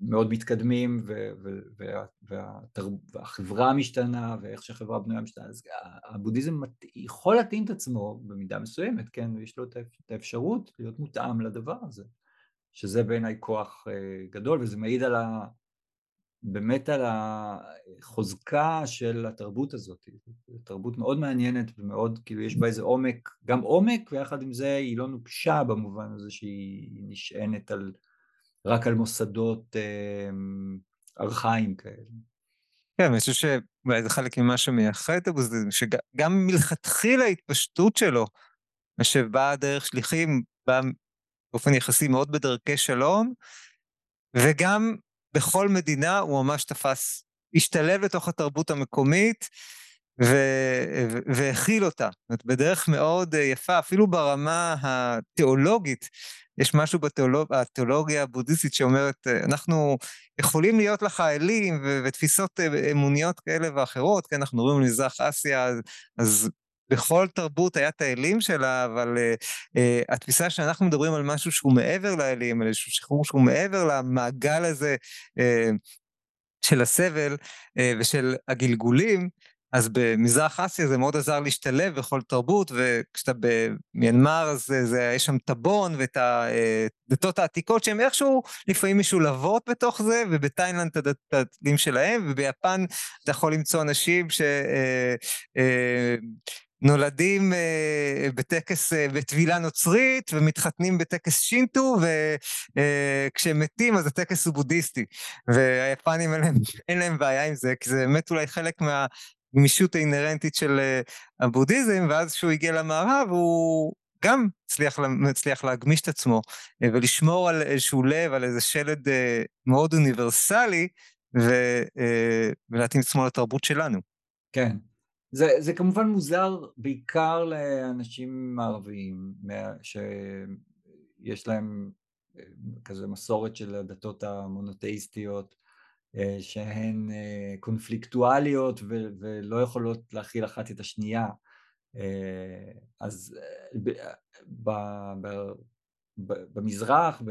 מאוד מתקדמים והחברה משתנה ואיך שהחברה בנויה משתנה, אז הבודהיזם יכול להתאים את עצמו במידה מסוימת, כן, ויש לו את האפשרות להיות מותאם לדבר הזה, שזה בעיניי כוח אה, גדול וזה מעיד על ה... באמת על החוזקה של התרבות הזאת, תרבות מאוד מעניינת ומאוד, כאילו יש בה איזה עומק, גם עומק ויחד עם זה היא לא נוקשה במובן הזה שהיא נשענת על רק על מוסדות אה, ארכאיים כאלה. כן, אני חושב שאולי זה חלק ממה שמייחד את הבוזדיזם, שגם מלכתחילה ההתפשטות שלו, שבאה דרך שליחים, באה באופן יחסי מאוד בדרכי שלום, וגם בכל מדינה הוא ממש תפס, השתלב לתוך התרבות המקומית, והכיל אותה, זאת אומרת, בדרך מאוד יפה, אפילו ברמה התיאולוגית, יש משהו בתיאולוגיה הבודהיסטית שאומרת, אנחנו יכולים להיות לך אלים ותפיסות אה, אמוניות כאלה ואחרות, כן, אנחנו רואים במזרח אסיה, אז בכל תרבות היה את האלים שלה, אבל uh, uh, התפיסה שאנחנו מדברים על משהו שהוא מעבר לאלים, על איזשהו שחרור שהוא מעבר למעגל הזה uh, של הסבל uh, ושל הגלגולים, אז במזרח אסיה זה מאוד עזר להשתלב בכל תרבות, וכשאתה במיינמר אז זה, יש שם את הבון ואת הדתות העתיקות שהן איכשהו לפעמים משולבות בתוך זה, ובתאילנד את הדתים שלהם, וביפן אתה יכול למצוא אנשים ש... נולדים uh, בטקס, uh, בטבילה נוצרית, ומתחתנים בטקס שינטו, וכשהם uh, מתים אז הטקס הוא בודהיסטי. והיפנים אין להם, אין להם בעיה עם זה, כי זה באמת אולי חלק מהגמישות האינהרנטית של uh, הבודהיזם, ואז כשהוא הגיע למערב הוא גם הצליח, הצליח להגמיש את עצמו, uh, ולשמור על איזשהו לב, על איזה שלד uh, מאוד אוניברסלי, ו, ולהתאים את עצמו לתרבות שלנו. כן. זה, זה כמובן מוזר בעיקר לאנשים ערביים שיש להם אה, כזה מסורת של הדתות המונותאיסטיות אה, שהן אה, קונפליקטואליות ולא יכולות להכיל אחת את השנייה. אז ב, ב, במזרח,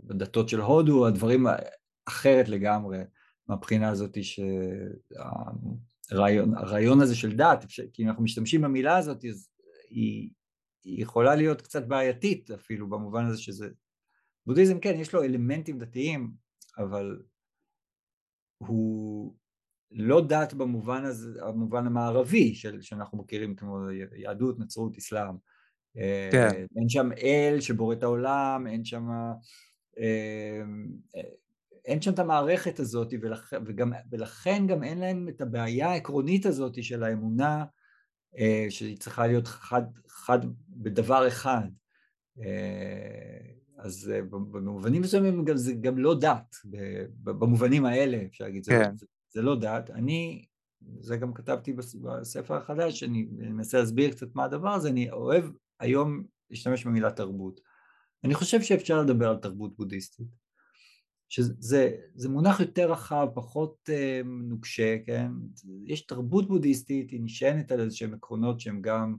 בדתות של הודו, הדברים אחרת לגמרי מהבחינה הזאת הרעיון, הרעיון הזה של דת, כי אם אנחנו משתמשים במילה הזאת, אז היא, היא יכולה להיות קצת בעייתית אפילו במובן הזה שזה... בודהיזם כן, יש לו אלמנטים דתיים, אבל הוא לא דת במובן הזה, המובן המערבי של, שאנחנו מכירים כמו יהדות, נצרות, אסלאם. כן. אין שם אל שבורא את העולם, אין שם... אה, אין שם את המערכת הזאת ולכ... וגם, ולכן גם אין להם את הבעיה העקרונית הזאת של האמונה אה, שהיא צריכה להיות חד, חד בדבר אחד. אה, אז אה, במובנים מסוימים גם, זה גם לא דת, במובנים האלה אפשר להגיד, כן. זה, זה, זה לא דת. אני, זה גם כתבתי בספר החדש, אני מנסה להסביר קצת מה הדבר הזה, אני אוהב היום להשתמש במילה תרבות. אני חושב שאפשר לדבר על תרבות בודהיסטית. שזה מונח יותר רחב, פחות uh, נוקשה, כן? יש תרבות בודהיסטית, היא נשענת על איזשהם עקרונות שהם גם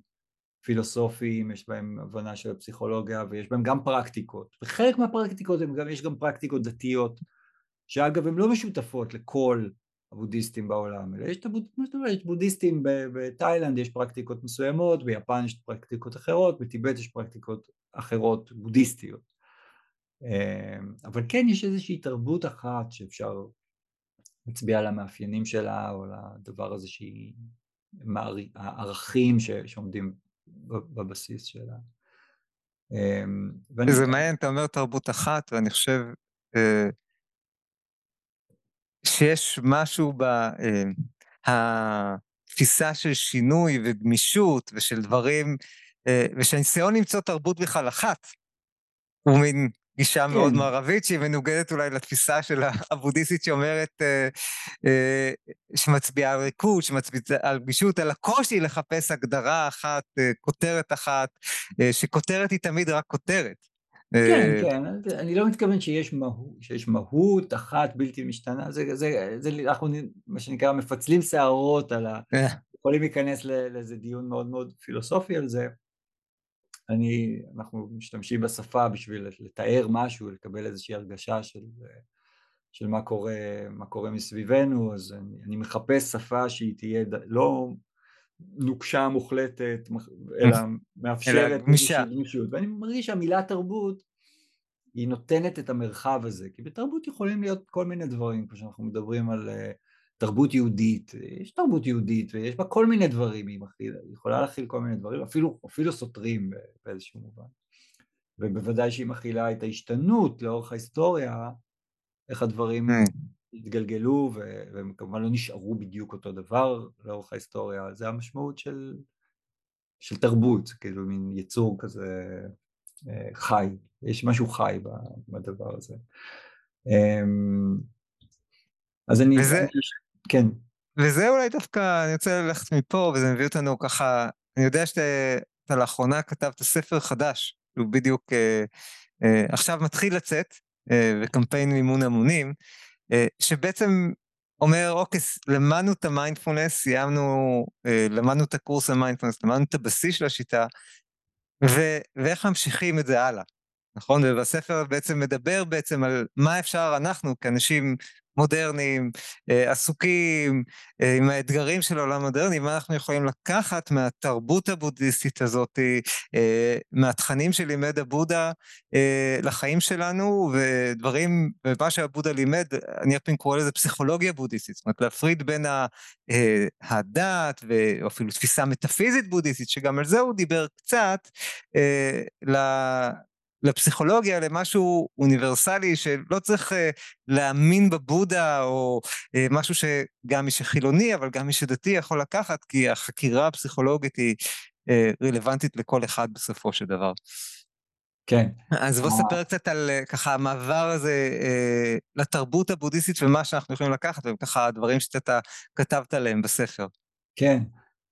פילוסופיים, יש בהם הבנה של הפסיכולוגיה ויש בהם גם פרקטיקות, וחלק מהפרקטיקות גם, יש גם פרקטיקות דתיות, שאגב הן לא משותפות לכל הבודהיסטים בעולם, אלא יש, הבוד, יש בודהיסטים בתאילנד, יש פרקטיקות מסוימות, ביפן יש פרקטיקות אחרות, בטיבט יש פרקטיקות אחרות בודהיסטיות. אמ, אבל כן יש איזושהי תרבות אחת שאפשר להצביע על המאפיינים שלה או לדבר הזה שהיא, הערכים שעומדים בבסיס שלה. אמ, זה מעניין, אתה אומר תרבות אחת ואני חושב אה, שיש משהו בתפיסה אה, של שינוי וגמישות ושל דברים, אה, ושהניסיון למצוא תרבות בכלל אחת הוא מין גישה כן. מאוד מערבית, שהיא מנוגדת אולי לתפיסה של הבודהיסטית שאומרת, אה, אה, שמצביעה על ריקוד, שמצביעה על גמישות, על הקושי לחפש הגדרה אחת, אה, כותרת אחת, אה, שכותרת היא תמיד רק כותרת. כן, כן, אני לא מתכוון שיש מהות, שיש מהות אחת בלתי משתנה, זה, זה, זה, אנחנו מה שנקרא מפצלים שערות על ה... יכולים להיכנס לאיזה דיון מאוד מאוד פילוסופי על זה. אני, אנחנו משתמשים בשפה בשביל לתאר משהו, לקבל איזושהי הרגשה של, של מה קורה, מה קורה מסביבנו, אז אני, אני מחפש שפה שהיא תהיה לא נוקשה מוחלטת, אלא מאפשרת גמישות, ואני מרגיש שהמילה תרבות היא נותנת את המרחב הזה, כי בתרבות יכולים להיות כל מיני דברים, כמו שאנחנו מדברים על אה, תרבות יהודית, יש תרבות יהודית ויש בה כל מיני דברים, היא מכיל, היא יכולה להכיל כל מיני דברים, אפילו, אפילו סותרים באיזשהו מובן, ובוודאי שהיא מכילה את ההשתנות לאורך ההיסטוריה, איך הדברים אה, התגלגלו והם כמובן לא נשארו בדיוק אותו דבר לאורך ההיסטוריה, זה המשמעות של, של תרבות, כאילו מין יצור כזה אה, חי, יש משהו חי בדבר הזה. אמ, אז אני, וזה- אני כן, וזה אולי דווקא, אני רוצה ללכת מפה, וזה מביא אותנו ככה, אני יודע שאתה לאחרונה כתבת ספר חדש, שהוא בדיוק אה, אה, עכשיו מתחיל לצאת, אה, וקמפיין מימון המונים, אה, שבעצם אומר, אוקיי, למדנו את המיינדפולנס, סיימנו, אה, למדנו את הקורס המיינדפולנס, למדנו את הבסיס של השיטה, ו- ואיך ממשיכים את זה הלאה, נכון? ובספר בעצם מדבר בעצם על מה אפשר אנחנו כאנשים מודרניים, אה, עסוקים אה, עם האתגרים של העולם המודרני, מה אנחנו יכולים לקחת מהתרבות הבודהיסטית הזאת, אה, מהתכנים שלימד הבודה לחיים שלנו, ודברים, ומה שהבודה לימד, אני אפילו קורא לזה פסיכולוגיה בודהיסטית, זאת אומרת להפריד בין הדת, או אפילו תפיסה מטאפיזית בודהיסטית, שגם על זה הוא דיבר קצת, לפסיכולוגיה, למשהו אוניברסלי שלא צריך אה, להאמין בבודה או אה, משהו שגם מי שחילוני אבל גם מי שדתי יכול לקחת כי החקירה הפסיכולוגית היא אה, רלוונטית לכל אחד בסופו של דבר. כן, אז בוא אה. ספר קצת על אה, ככה המעבר הזה אה, לתרבות הבודהיסטית ומה שאנחנו יכולים לקחת וככה הדברים שאתה כתבת עליהם בספר. כן,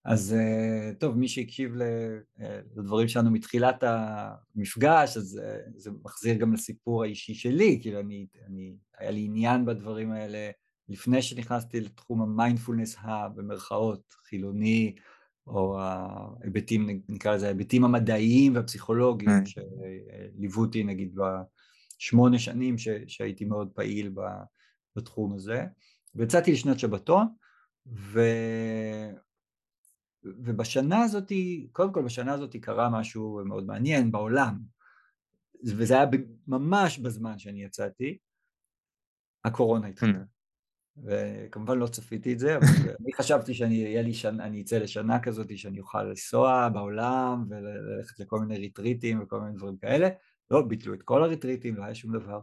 אז אה, טוב, מי שהקשיב אה, לדברים שלנו מתחילת המפגש, אז אה, זה מחזיר גם לסיפור האישי שלי, כאילו אני, אני, היה לי עניין בדברים האלה לפני שנכנסתי לתחום המיינדפולנס הבמרכאות, חילוני, או ההיבטים, נקרא לזה ההיבטים המדעיים והפסיכולוגיים Mm. שליוו אותי נגיד בשמונה שנים ש, שהייתי מאוד פעיל בתחום הזה, ויצאתי לשנת שבתון, ו... ובשנה הזאת, קודם כל בשנה הזאת קרה משהו מאוד מעניין בעולם, וזה היה ממש בזמן שאני יצאתי, הקורונה התחילה. וכמובן לא צפיתי את זה, אבל אני חשבתי שאני לי שנה, אני אצא לשנה כזאת שאני אוכל לנסוע בעולם וללכת לכל מיני ריטריטים וכל מיני דברים כאלה. לא, ביטלו את כל הריטריטים, לא היה שום דבר.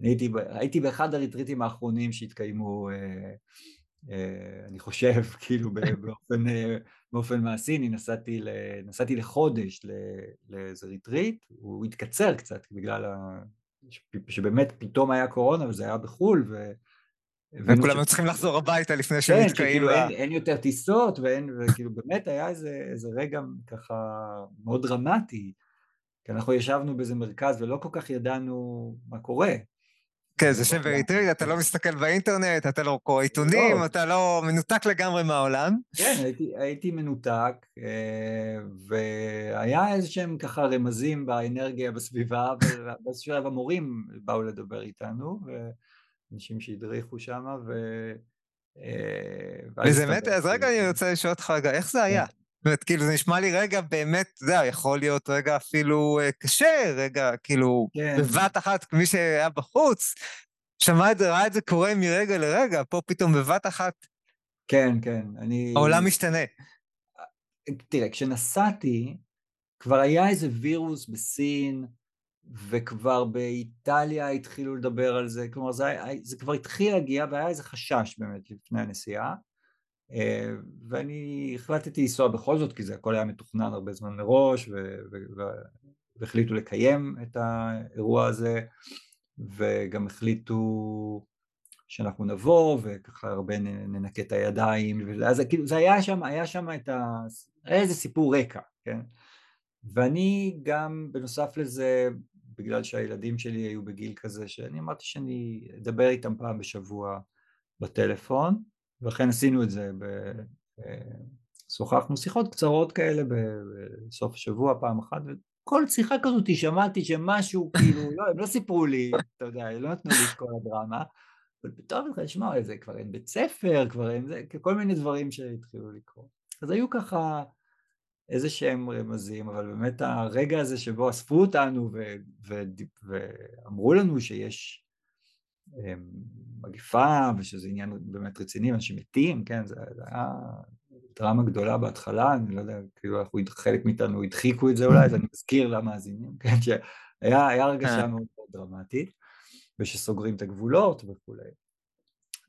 אני הייתי, הייתי באחד הריטריטים האחרונים שהתקיימו, אה, אני חושב, כאילו באופן, אה, באופן מעשי, אני נסעתי, ל, נסעתי לחודש לאיזה ריטריט, הוא התקצר קצת בגלל ה... שבאמת פתאום היה קורונה וזה היה בחו"ל, ו... וכולם ש- צריכים לחזור הביתה לפני כן, שהם נתקעים. שכאילו ב- אין, אין יותר טיסות, ואין, וכאילו באמת היה איזה, איזה רגע ככה מאוד דרמטי, כי אנחנו ישבנו באיזה מרכז ולא כל כך ידענו מה קורה. כן, זה שם בריטריט, אתה לא מסתכל באינטרנט, אתה לא קורא עיתונים, לא. אתה לא מנותק לגמרי מהעולם. כן, הייתי, הייתי מנותק, אה, והיה איזה שהם ככה רמזים באנרגיה בסביבה, ובאיזשהו שלב המורים באו לדבר איתנו, ואנשים שהדריכו שם, ו... אה, וזה באמת, אז רגע אני רוצה לשאול אותך רגע, איך זה היה? אומרת, כאילו, זה נשמע לי רגע באמת, אתה יודע, יכול להיות רגע אפילו אה, קשה, רגע, כאילו, כן. בבת אחת, מי שהיה בחוץ, שמע את זה, ראה את זה קורה מרגע לרגע, פה פתאום בבת אחת כן, כן, אני... העולם משתנה. תראה, כשנסעתי, כבר היה איזה וירוס בסין, וכבר באיטליה התחילו לדבר על זה, כלומר זה, זה כבר התחיל להגיע והיה איזה חשש באמת לפני הנסיעה, ואני החלטתי לנסוע בכל זאת, כי זה הכל היה מתוכנן הרבה זמן מראש, והחליטו לקיים את האירוע הזה וגם החליטו שאנחנו נבוא וככה הרבה ננקה את הידיים ואז כאילו זה היה שם, היה שם את ה... היה איזה סיפור רקע, כן? ואני גם בנוסף לזה בגלל שהילדים שלי היו בגיל כזה שאני אמרתי שאני אדבר איתם פעם בשבוע בטלפון ולכן עשינו את זה, ב... אה, שוחחנו שיחות קצרות כאלה בסוף השבוע פעם אחת וכל שיחה כזאת שמעתי שמשהו כאילו, לא, הם לא סיפרו לי, אתה יודע, לא נתנו לי את כל הדרמה אבל פתאום התחלתי לשמוע, זה כבר אין בית ספר, כבר אין זה, כל מיני דברים שהתחילו לקרות. אז היו ככה איזה שהם רמזים, אבל באמת הרגע הזה שבו אספו אותנו ו- ו- ואמרו לנו שיש אמ, מגיפה ושזה עניין באמת רציני, אנשים מתים, כן, זה, זה היה דרמה גדולה בהתחלה, אני לא יודע, כאילו אנחנו, חלק מאיתנו הדחיקו את זה אולי, אז אני מזכיר למאזינים, כן, שהיה הרגשה אה. מאוד מאוד דרמטית, ושסוגרים את הגבולות וכולי.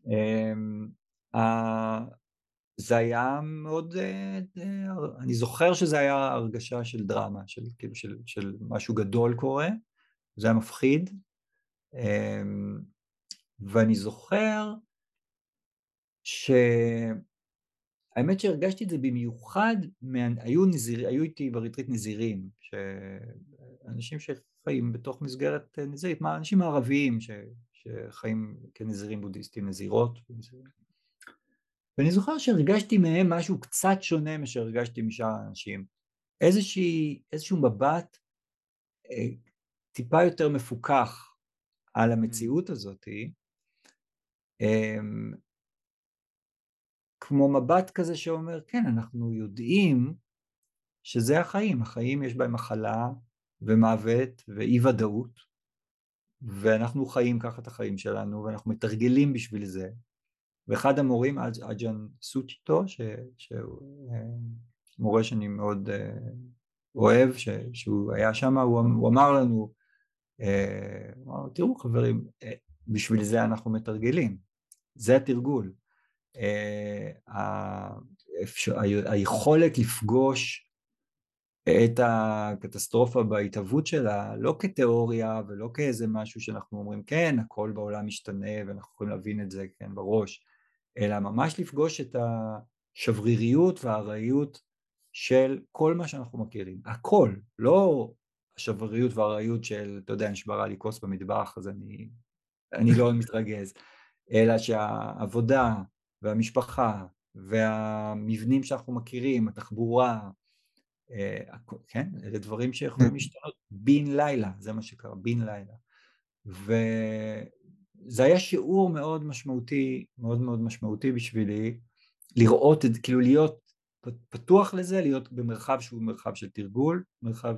אמ, זה היה מאוד, אה, אה, אני זוכר שזה היה הרגשה של דרמה, של כאילו של, של משהו גדול קורה, זה היה מפחיד, אמ, ואני זוכר שהאמת שהרגשתי את זה במיוחד, היו, נזיר, היו איתי בריטריט נזירים, אנשים שחיים בתוך מסגרת נזירית, אנשים ערביים ש, שחיים כנזירים בודהיסטים, נזירות, ואני זוכר שהרגשתי מהם משהו קצת שונה מאשר הרגשתי משאר האנשים. איזושהי, איזשהו מבט אה, טיפה יותר מפוכח על המציאות הזאתי, אה, כמו מבט כזה שאומר, כן, אנחנו יודעים שזה החיים, החיים יש בהם מחלה ומוות ואי ודאות, ואנחנו חיים ככה את החיים שלנו ואנחנו מתרגלים בשביל זה, ואחד המורים, אג'אן סוצ'יטו, שהוא אה, מורה שאני מאוד אה, אוהב, ש, שהוא היה שם, הוא, הוא אמר לנו, אה, תראו חברים, בשביל זה אנחנו מתרגלים, זה התרגול. היכולת לפגוש את הקטסטרופה בהתהוות שלה לא כתיאוריה ולא כאיזה משהו שאנחנו אומרים כן הכל בעולם משתנה ואנחנו יכולים להבין את זה כן בראש אלא ממש לפגוש את השבריריות והארעיות של כל מה שאנחנו מכירים, הכל, לא השבריריות והארעיות של, אתה יודע, נשברה לי כוס במטבח אז אני, אני לא מתרגז, אלא שהעבודה והמשפחה והמבנים שאנחנו מכירים, התחבורה, אה, כן, אלה דברים שיכולים להשתנות בן לילה, זה מה שקרה, בן לילה. זה היה שיעור מאוד משמעותי, מאוד מאוד משמעותי בשבילי, לראות את, כאילו להיות פתוח לזה, להיות במרחב שהוא מרחב של תרגול, מרחב...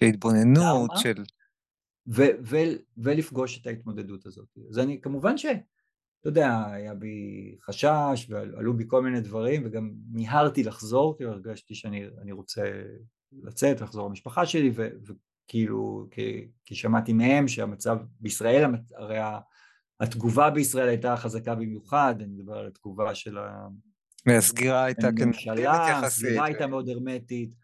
התבוננות של... ו- ו- ולפגוש את ההתמודדות הזאת. אז אני, כמובן ש... אתה יודע, היה בי חשש ועלו בי כל מיני דברים וגם מיהרתי לחזור, כי הרגשתי שאני רוצה לצאת, לחזור למשפחה שלי וכאילו, כי, כי שמעתי מהם שהמצב בישראל, הרי התגובה בישראל הייתה חזקה במיוחד, אני מדבר על התגובה של והסגירה הייתה כן ממשלה, הסגירה הייתה מאוד הרמטית.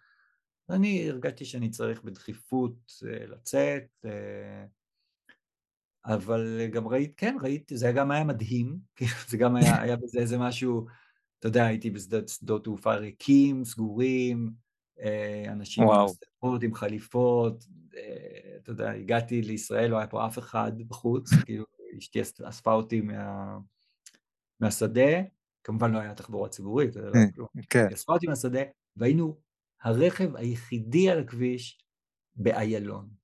אני הרגשתי שאני צריך בדחיפות אה, לצאת, אה, אבל גם ראית, כן, ראיתי, זה גם היה מדהים, זה גם היה, היה בזה איזה משהו, אתה יודע, הייתי בשדות תעופה ריקים, סגורים, אה, אנשים עם עם חליפות, אתה יודע, הגעתי לישראל, לא היה פה אף אחד בחוץ, כאילו אשתי אספה אותי מה... מהשדה, כמובן לא היה תחבורה ציבורית, לא אה, כלום. כן. היא אספה אותי מהשדה, והיינו הרכב היחידי על הכביש באיילון.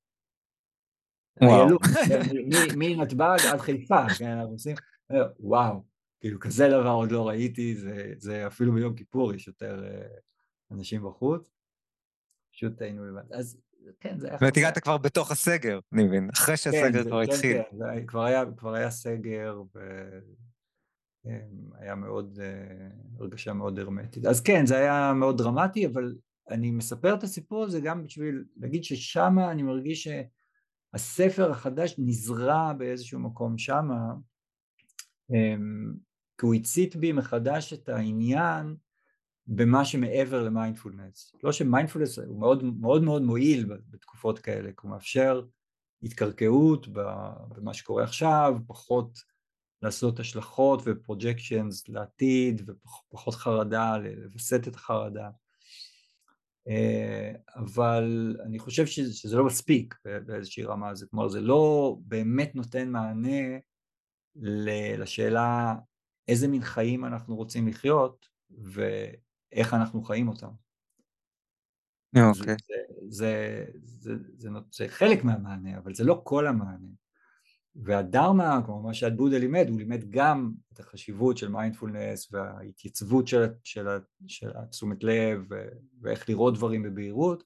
איילון, מנתב"ג עד חיפה, כן, אנחנו עושים, אה, וואו, כאילו כזה דבר עוד לא ראיתי, זה, זה אפילו ביום כיפור יש יותר אה, אנשים בחוץ, פשוט היינו לבד. אז כן, זה היה... זאת אומרת, הגעת כבר בתוך הסגר, אני מבין, אחרי כן, שהסגר כבר כן, התחיל. כן, כן, כבר היה, כבר היה סגר, והיה מאוד, אה, הרגשה מאוד הרמטית. אז כן, זה היה מאוד דרמטי, אבל אני מספר את הסיפור הזה גם בשביל להגיד ששמה אני מרגיש שהספר החדש נזרע באיזשהו מקום שמה, אמ, כי הוא הצית בי מחדש את העניין במה שמעבר למיינדפולנס. לא שמיינדפולנס הוא מאוד מאוד מאוד מועיל בתקופות כאלה, כי הוא מאפשר התקרקעות במה שקורה עכשיו, פחות לעשות השלכות ופרוג'קשנס לעתיד ופחות חרדה, לווסת את החרדה. אה, אבל אני חושב שזה לא מספיק באיזושהי רמה, זה כלומר זה לא באמת נותן מענה לשאלה איזה מין חיים אנחנו רוצים לחיות ואיך אנחנו חיים אותם. אה, אוקיי. זה, זה, זה, זה, זה חלק מהמענה, אבל זה לא כל המענה. והדרמה, כמו מה שהבודה לימד, הוא לימד גם את החשיבות של מיינדפולנס וההתייצבות של, של, של התשומת לב ואיך לראות דברים בבהירות,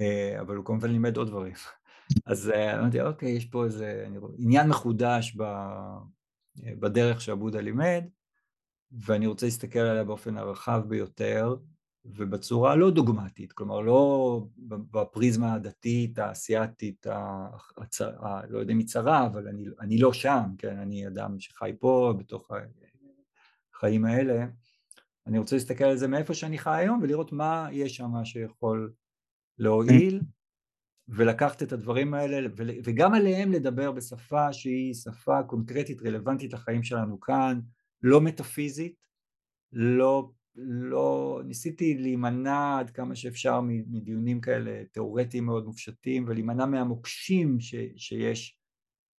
אה, אבל הוא כמובן לימד עוד דברים. אז אה, אמרתי, אוקיי, יש פה איזה עניין מחודש בדרך שעבודה לימד, ואני רוצה להסתכל עליה באופן הרחב ביותר, ובצורה לא דוגמטית, כלומר לא בפריזמה הדתית, האסייתית, הצ... לא יודע אם היא צרה, אבל אני, אני לא שם, כן, אני אדם שחי פה בתוך החיים האלה, אני רוצה להסתכל על זה מאיפה שאני חי היום ולראות מה יש שם שיכול להועיל ולקחת את הדברים האלה וגם עליהם לדבר בשפה שהיא שפה קונקרטית רלוונטית לחיים שלנו כאן, לא מטאפיזית, לא לא, ניסיתי להימנע עד כמה שאפשר מדיונים כאלה תיאורטיים מאוד מופשטים ולהימנע מהמוקשים ש, שיש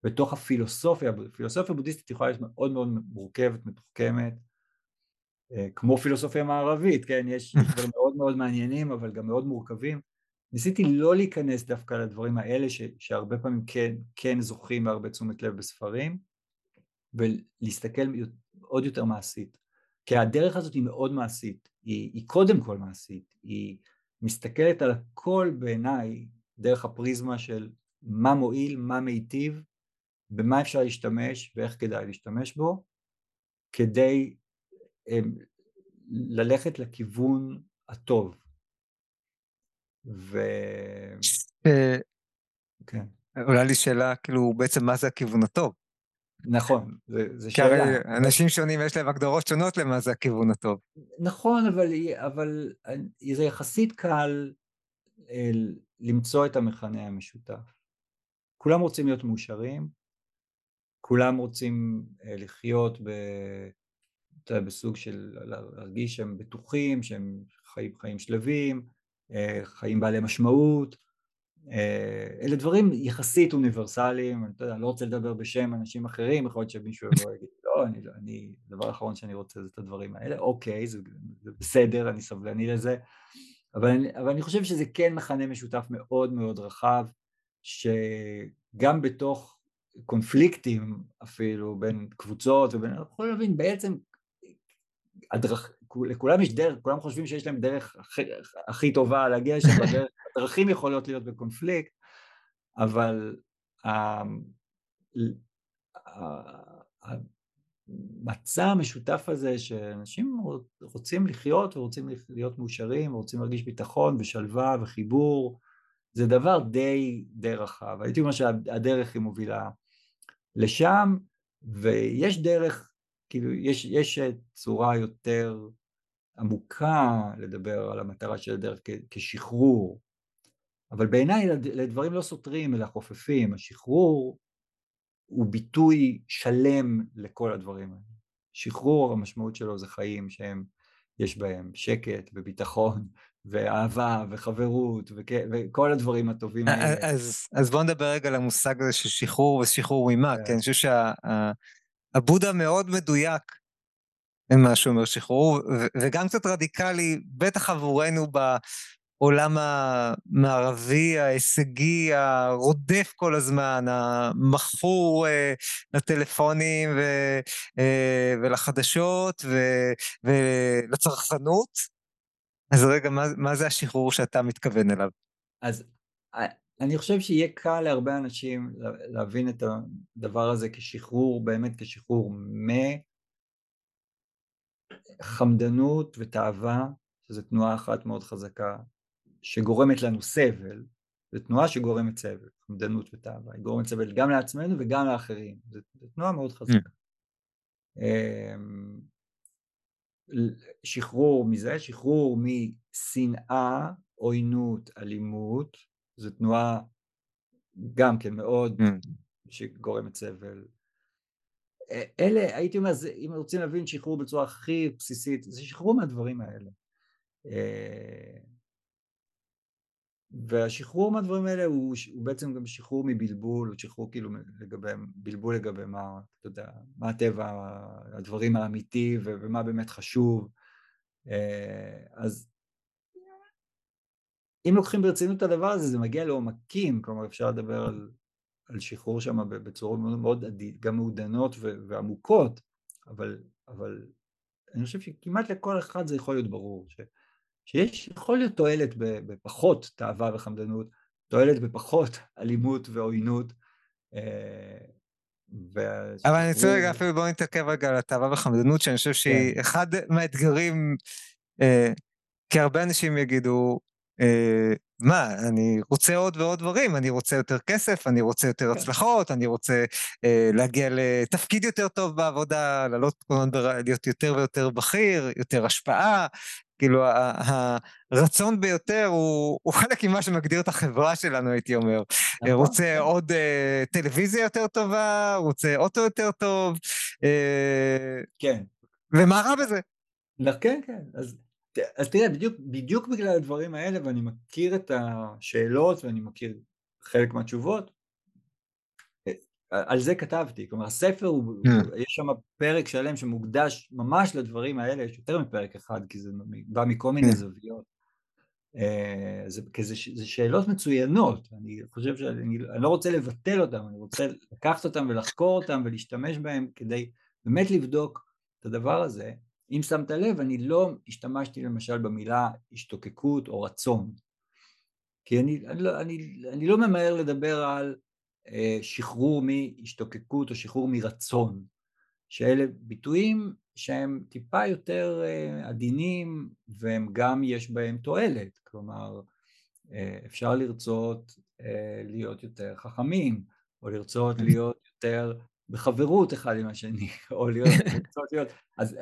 בתוך הפילוסופיה, פילוסופיה בודהיסטית יכולה להיות מאוד מאוד מורכבת, מתוחכמת, אה, כמו פילוסופיה מערבית, כן, יש, דברים מאוד מאוד מעניינים אבל גם מאוד מורכבים. ניסיתי לא להיכנס דווקא לדברים האלה ש, שהרבה פעמים כן, כן זוכים בהרבה תשומת לב בספרים ולהסתכל עוד יותר מעשית. כי הדרך הזאת היא מאוד מעשית, היא, היא קודם כל מעשית, היא מסתכלת על הכל בעיניי דרך הפריזמה של מה מועיל, מה מיטיב, במה אפשר להשתמש ואיך כדאי להשתמש בו, כדי הם, ללכת לכיוון הטוב. ו... אה, כן. עולה לי שאלה, כאילו, בעצם מה זה הכיוון הטוב? נכון, זו שאלה. כי הרי אנשים שונים יש להם הגדרות שונות למה זה הכיוון הטוב. נכון, אבל, אבל זה יחסית קל למצוא את המכנה המשותף. כולם רוצים להיות מאושרים, כולם רוצים אה, לחיות ב, בסוג של להרגיש שהם בטוחים, שהם חיים חיים שלווים, אה, חיים בעלי משמעות, אה, אלה דברים יחסית אוניברסליים, אני לא רוצה לדבר בשם אנשים אחרים, יכול להיות שמישהו יבוא ויגיד, לא, אני, אני, הדבר האחרון שאני רוצה זה את הדברים האלה, אוקיי, זה, זה בסדר, אני סבלני לזה, אבל אבל אני חושב שזה כן מכנה משותף מאוד מאוד רחב, שגם בתוך קונפליקטים אפילו בין קבוצות ובין, אנחנו יכולים להבין בעצם הדרך, לכולם יש דרך, כולם חושבים שיש להם דרך הכי, הכי טובה להגיע לשם, הדרכים יכולות להיות בקונפליקט, אבל המצע המשותף הזה שאנשים רוצים לחיות ורוצים להיות מאושרים ורוצים להרגיש ביטחון ושלווה וחיבור, זה דבר די, די רחב. הייתי אומר שהדרך היא מובילה לשם, ויש דרך, כאילו, יש, יש צורה יותר עמוקה לדבר על המטרה של הדרך כשחרור, אבל בעיניי לדברים לא סותרים אלא חופפים, השחרור הוא ביטוי שלם לכל הדברים האלה. שחרור המשמעות שלו זה חיים שהם, יש בהם שקט וביטחון ואהבה וחברות וכ... וכל הדברים הטובים האלה. אז, אז בואו נדבר רגע על המושג הזה של שחרור ושחרור ממה, כן, אני חושב שהבודה מאוד מדויק מה שאומר שחרור, וגם קצת רדיקלי, בטח עבורנו בעולם המערבי, ההישגי, הרודף כל הזמן, המכור אה, לטלפונים ו, אה, ולחדשות ו, ולצרכנות. אז רגע, מה, מה זה השחרור שאתה מתכוון אליו? אז אה, אני חושב שיהיה קל להרבה אנשים להבין את הדבר הזה כשחרור, באמת כשחרור מ... חמדנות ותאווה, שזו תנועה אחת מאוד חזקה, שגורמת לנו סבל, זו תנועה שגורמת סבל, חמדנות ותאווה, היא גורמת סבל גם לעצמנו וגם לאחרים, זו תנועה מאוד חזקה. Mm. שחרור מזה, שחרור משנאה, עוינות, אלימות, זו תנועה גם כן מאוד mm. שגורמת סבל. אלה, הייתי אומר, אם רוצים להבין שחרור בצורה הכי בסיסית, זה שחרור מהדברים האלה. והשחרור מהדברים האלה הוא, הוא בעצם גם שחרור מבלבול, הוא שחרור כאילו לגבי, בלבול לגבי מה, אתה יודע, מה הטבע, הדברים האמיתי ומה באמת חשוב. אז אם לוקחים ברצינות את הדבר הזה, זה מגיע לעומקים, כלומר אפשר לדבר על, על שחרור שם בצורות מאוד מאוד עדית, גם מעודנות ועמוקות, אבל, אבל אני חושב שכמעט לכל אחד זה יכול להיות ברור, ש... שיש יכול להיות תועלת בפחות תאווה וחמדנות, תועלת בפחות אלימות ועוינות. אה, אבל אני רוצה רגע אפילו בואו נתעכב רגע על התאווה וחמדנות, שאני חושב שהיא כן. אחד מהאתגרים, אה, כי הרבה אנשים יגידו, מה, אני רוצה עוד ועוד דברים, אני רוצה יותר כסף, אני רוצה יותר כן. הצלחות, אני רוצה להגיע לתפקיד יותר טוב בעבודה, לעלות, להיות יותר ויותר בכיר, יותר השפעה, כאילו הרצון ביותר הוא, הוא חלק ממה שמגדיר את החברה שלנו, הייתי אומר. נכון, רוצה כן. עוד uh, טלוויזיה יותר טובה, רוצה אוטו יותר טוב. Uh, כן. ומה רע בזה? כן, כן. אז, אז תראה, בדיוק, בדיוק בגלל הדברים האלה, ואני מכיר את השאלות ואני מכיר חלק מהתשובות, על זה כתבתי, כלומר הספר הוא, mm. יש שם פרק שלם שמוקדש ממש לדברים האלה, יש יותר מפרק אחד כי זה בא מכל מיני mm. זוויות. אה, זה, זה, זה שאלות מצוינות, אני חושב שאני אני לא רוצה לבטל אותן, אני רוצה לקחת אותן ולחקור אותן ולהשתמש בהן כדי באמת לבדוק את הדבר הזה. אם שמת לב, אני לא השתמשתי למשל במילה השתוקקות או רצון, כי אני, אני, לא, אני, אני לא ממהר לדבר על אה, שחרור מהשתוקקות או שחרור מרצון, שאלה ביטויים שהם טיפה יותר אה, עדינים והם גם יש בהם תועלת, כלומר אה, אפשר לרצות להיות יותר חכמים או לרצות להיות יותר בחברות אחד עם השני, או להיות, להיות, אז,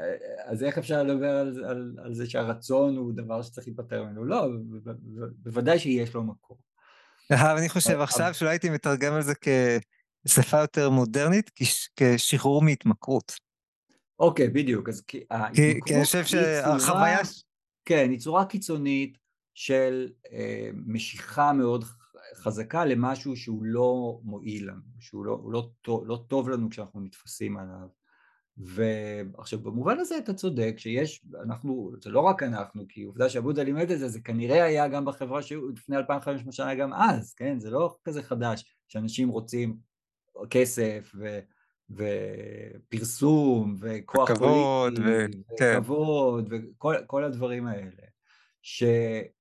אז איך אפשר לדבר על, על, על זה שהרצון הוא דבר שצריך להיפטר ממנו? לא, בוודאי שיש לו מקום. אני חושב עכשיו שאולי הייתי מתרגם על זה כשפה יותר מודרנית, כשחרור מהתמכרות. אוקיי, בדיוק, אז כי אני חושב שהחוויה... כן, היא צורה קיצונית של אה, משיכה מאוד חזקה למשהו שהוא לא מועיל לנו, שהוא לא, לא, טוב, לא טוב לנו כשאנחנו נתפסים עליו. ועכשיו במובן הזה אתה צודק שיש, אנחנו, זה לא רק אנחנו, כי עובדה שעבודה לימד את זה, זה כנראה היה גם בחברה שהיו לפני 2,500 שנה גם אז, כן? זה לא כזה חדש שאנשים רוצים כסף ו, ופרסום וכוח כבוד פוליטי, כן. וכבוד וכל הדברים האלה, שיש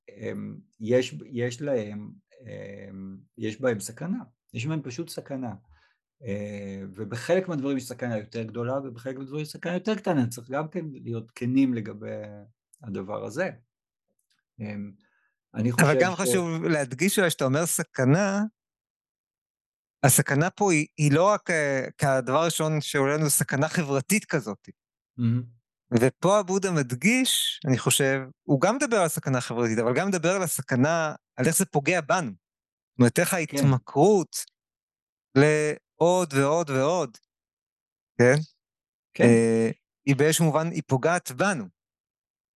להם, יש בהם סכנה, יש בהם פשוט סכנה. אה, ובחלק מהדברים יש סכנה יותר גדולה ובחלק מהדברים יש סכנה יותר קטנה, צריך גם כן להיות כנים לגבי הדבר הזה. אמ, אני חושב אבל גם ש... חשוב להדגיש שאתה אומר סכנה, הסכנה פה היא, היא לא רק uh, כדבר הראשון שעולה לנו סכנה חברתית כזאת. Mm-hmm. ופה הבודה מדגיש, אני חושב, הוא גם מדבר על סכנה חברתית, אבל גם מדבר על הסכנה, על איך זה פוגע בנו. זאת אומרת, איך כן. ההתמכרות כן. עוד ועוד ועוד, כן? כן. אה, היא באיזשהו מובן, היא פוגעת בנו.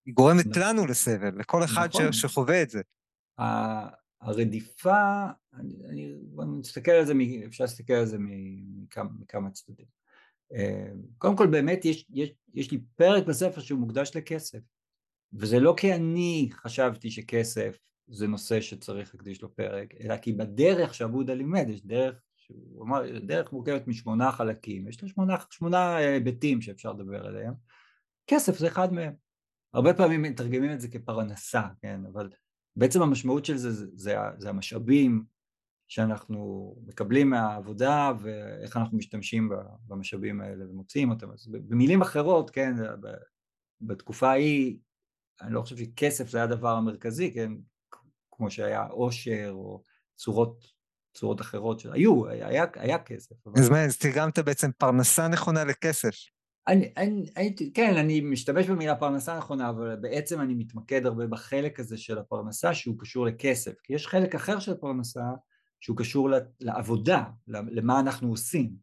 היא גורמת נכון. לנו לסבל, לכל אחד נכון. שחווה את זה. הרדיפה, אני, אני, אני מסתכל על זה, אפשר להסתכל על זה מכמה, מכמה צדדים. אה, קודם כל באמת יש, יש, יש לי פרק בספר שהוא מוקדש לכסף, וזה לא כי אני חשבתי שכסף זה נושא שצריך להקדיש לו פרק, אלא כי בדרך שעבודה לימד, יש דרך שהוא אמר, דרך מורכבת משמונה חלקים, יש לה שמונה, שמונה היבטים שאפשר לדבר עליהם, כסף זה אחד מהם. הרבה פעמים מתרגמים את זה כפרנסה, כן, אבל בעצם המשמעות של זה זה, זה, זה המשאבים שאנחנו מקבלים מהעבודה ואיך אנחנו משתמשים במשאבים האלה ומוציאים אותם. אז במילים אחרות, כן, בתקופה ההיא, אני לא חושב שכסף זה הדבר המרכזי, כן, כמו שהיה עושר או צורות צורות אחרות שהיו, היה, היה כסף. אז מה, אז תרגמת בעצם פרנסה נכונה לכסף. אני, אני, הייתי, כן, אני משתמש במילה פרנסה נכונה, אבל בעצם אני מתמקד הרבה בחלק הזה של הפרנסה שהוא קשור לכסף, כי יש חלק אחר של פרנסה שהוא קשור לעבודה, למה אנחנו עושים,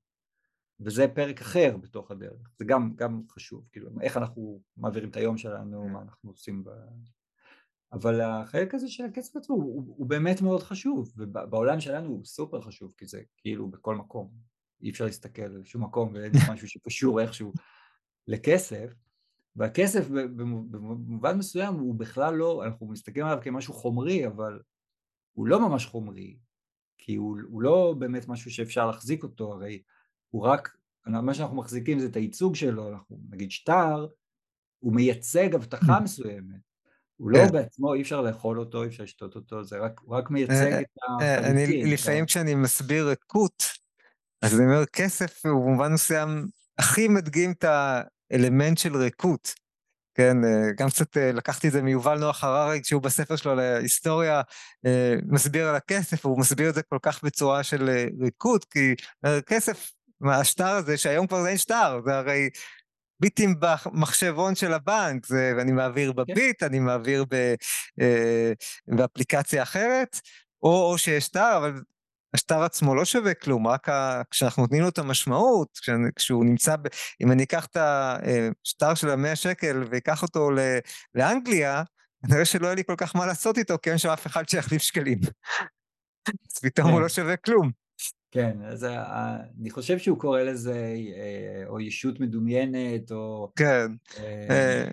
וזה פרק אחר בתוך הדרך, זה גם, גם חשוב, כאילו איך אנחנו מעבירים את היום שלנו, מה אנחנו עושים ב... אבל החלק הזה של הכסף עצמו הוא, הוא באמת מאוד חשוב, ובעולם שלנו הוא סופר חשוב, כי זה כאילו בכל מקום, אי אפשר להסתכל על שום מקום ואין משהו שקשור איכשהו לכסף, והכסף במובן מסוים הוא בכלל לא, אנחנו מסתכלים עליו כמשהו חומרי, אבל הוא לא ממש חומרי, כי הוא, הוא לא באמת משהו שאפשר להחזיק אותו, הרי הוא רק, מה שאנחנו מחזיקים זה את הייצוג שלו, אנחנו נגיד שטר, הוא מייצג הבטחה מסוימת, הוא לא כן. בעצמו, אי אפשר לאכול אותו, אי אפשר לשתות אותו, זה רק, הוא רק מייצג אה, את החלוטין. אה, אני לפעמים כשאני מסביר ריקות, אז אני אומר, כסף הוא במובן מסוים הכי מדגים את האלמנט של ריקות. כן, אה, גם קצת לקחתי את זה מיובל נוח הררי, כשהוא בספר שלו להיסטוריה מסביר על הכסף, הוא מסביר את זה כל כך בצורה של ריקות, כי כסף, השטר הזה, שהיום כבר אין שטר, זה הרי ביטים במחשבון של הבנק, זה, ואני מעביר כן. בביט, אני מעביר ב, אה, באפליקציה אחרת, או, או שיש שטר, אבל השטר עצמו לא שווה כלום, רק ה, כשאנחנו נותנים לו את המשמעות, כשאני, כשהוא נמצא, ב, אם אני אקח את השטר של המאה שקל ואקח אותו ל, לאנגליה, נראה שלא יהיה לי כל כך מה לעשות איתו, כי אין שם אף אחד שיחליף שקלים. אז פתאום הוא כן. לא שווה כלום. כן, אז אני חושב שהוא קורא לזה אה, או ישות מדומיינת, או... כן. אה,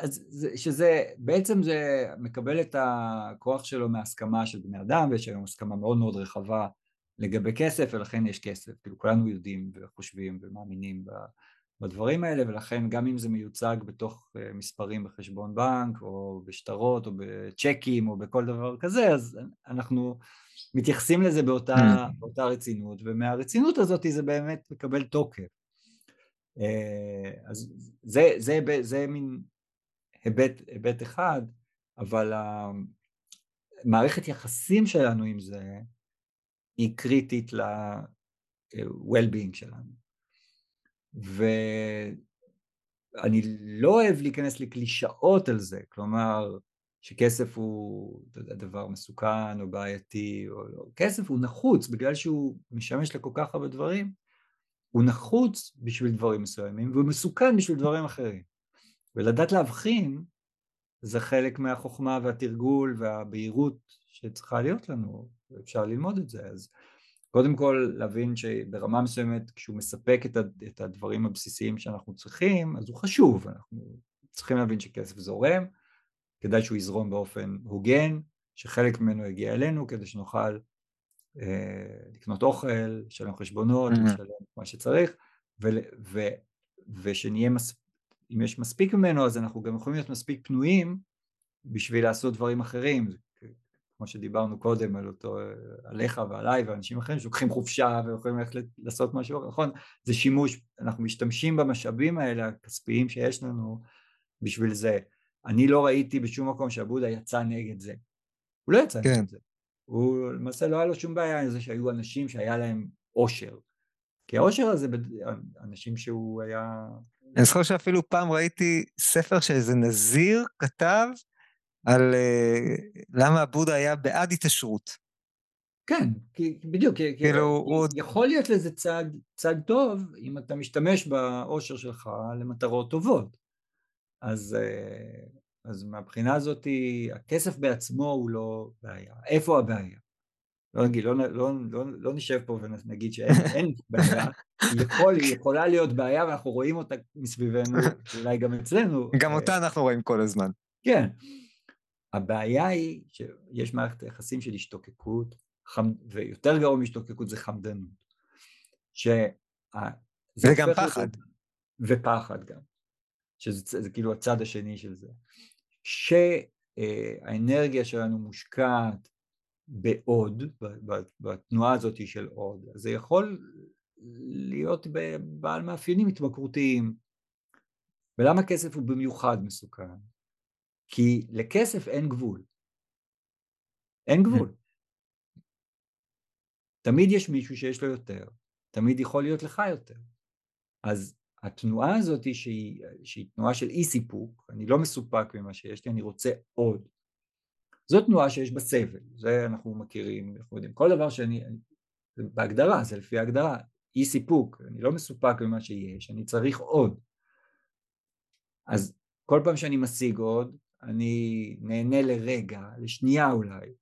אז שזה, בעצם זה מקבל את הכוח שלו מהסכמה של בני אדם, ויש היום הסכמה מאוד מאוד רחבה לגבי כסף, ולכן יש כסף. כאילו כולנו יודעים וחושבים ומאמינים בדברים האלה, ולכן גם אם זה מיוצג בתוך אה, מספרים בחשבון בנק, או בשטרות, או בצ'קים, או בכל דבר כזה, אז אנחנו... מתייחסים לזה באותה, mm. באותה רצינות, ומהרצינות הזאת זה באמת מקבל תוקף. אה, אז זה, זה, זה, זה מין היבט, היבט אחד, אבל המערכת יחסים שלנו עם זה היא קריטית ל-well-being שלנו. ואני לא אוהב להיכנס לקלישאות על זה, כלומר, שכסף הוא יודע, דבר מסוכן או בעייתי, או לא. כסף הוא נחוץ בגלל שהוא משמש לכל כך הרבה דברים, הוא נחוץ בשביל דברים מסוימים והוא מסוכן בשביל דברים אחרים. ולדעת להבחין זה חלק מהחוכמה והתרגול והבהירות שצריכה להיות לנו, ואפשר ללמוד את זה. אז קודם כל להבין שברמה מסוימת כשהוא מספק את הדברים הבסיסיים שאנחנו צריכים, אז הוא חשוב, אנחנו צריכים להבין שכסף זורם, כדאי שהוא יזרום באופן הוגן, שחלק ממנו יגיע אלינו כדי שנוכל אה, לקנות אוכל, לשלם חשבונות, mm-hmm. לשלם מה שצריך, ו, ו, ושנהיה, מס, אם יש מספיק ממנו אז אנחנו גם יכולים להיות מספיק פנויים בשביל לעשות דברים אחרים, כמו שדיברנו קודם על אותו, עליך ועליי ואנשים אחרים שלוקחים חופשה ויכולים ללכת לעשות משהו, נכון? זה שימוש, אנחנו משתמשים במשאבים האלה הכספיים שיש לנו בשביל זה. אני לא ראיתי בשום מקום שעבודה יצא נגד זה. הוא לא יצא כן. נגד זה. הוא למעשה לא היה לו שום בעיה עם זה שהיו אנשים שהיה להם עושר. כי העושר הזה, אנשים שהוא היה... אני זוכר שאפילו פעם ראיתי ספר שאיזה נזיר כתב על uh, למה הבודה היה בעד התעשרות. כן, כי, בדיוק, כאילו, כי הוא... יכול להיות לזה צד, צד טוב אם אתה משתמש בעושר שלך למטרות טובות. אז, אה, אז מהבחינה הזאת הכסף בעצמו הוא לא בעיה. איפה הבעיה? לא נגיד, לא, לא, לא, לא נשב פה ונגיד שאין בעיה, יכול, יכולה להיות בעיה ואנחנו רואים אותה מסביבנו, אולי גם אצלנו. גם אותה אנחנו רואים כל הזמן. כן. הבעיה היא שיש מערכת יחסים של השתוקקות, חמ... ויותר גרוע מהשתוקקות זה חמדנות. ש... זה גם פחד. ופחד גם. שזה זה כאילו הצד השני של זה, שהאנרגיה שלנו מושקעת בעוד, בתנועה הזאת של עוד, אז זה יכול להיות בעל מאפיינים התמכרותיים. ולמה כסף הוא במיוחד מסוכן? כי לכסף אין גבול. אין גבול. תמיד יש מישהו שיש לו יותר, תמיד יכול להיות לך יותר. אז התנועה הזאת שהיא, שהיא תנועה של אי סיפוק, אני לא מסופק ממה שיש לי, אני רוצה עוד. זו תנועה שיש בה סבל, זה אנחנו מכירים, אנחנו יודעים. כל דבר שאני, בהגדרה, זה לפי ההגדרה, אי סיפוק, אני לא מסופק ממה שיש, אני צריך עוד. אז כל פעם שאני משיג עוד, אני נהנה לרגע, לשנייה אולי,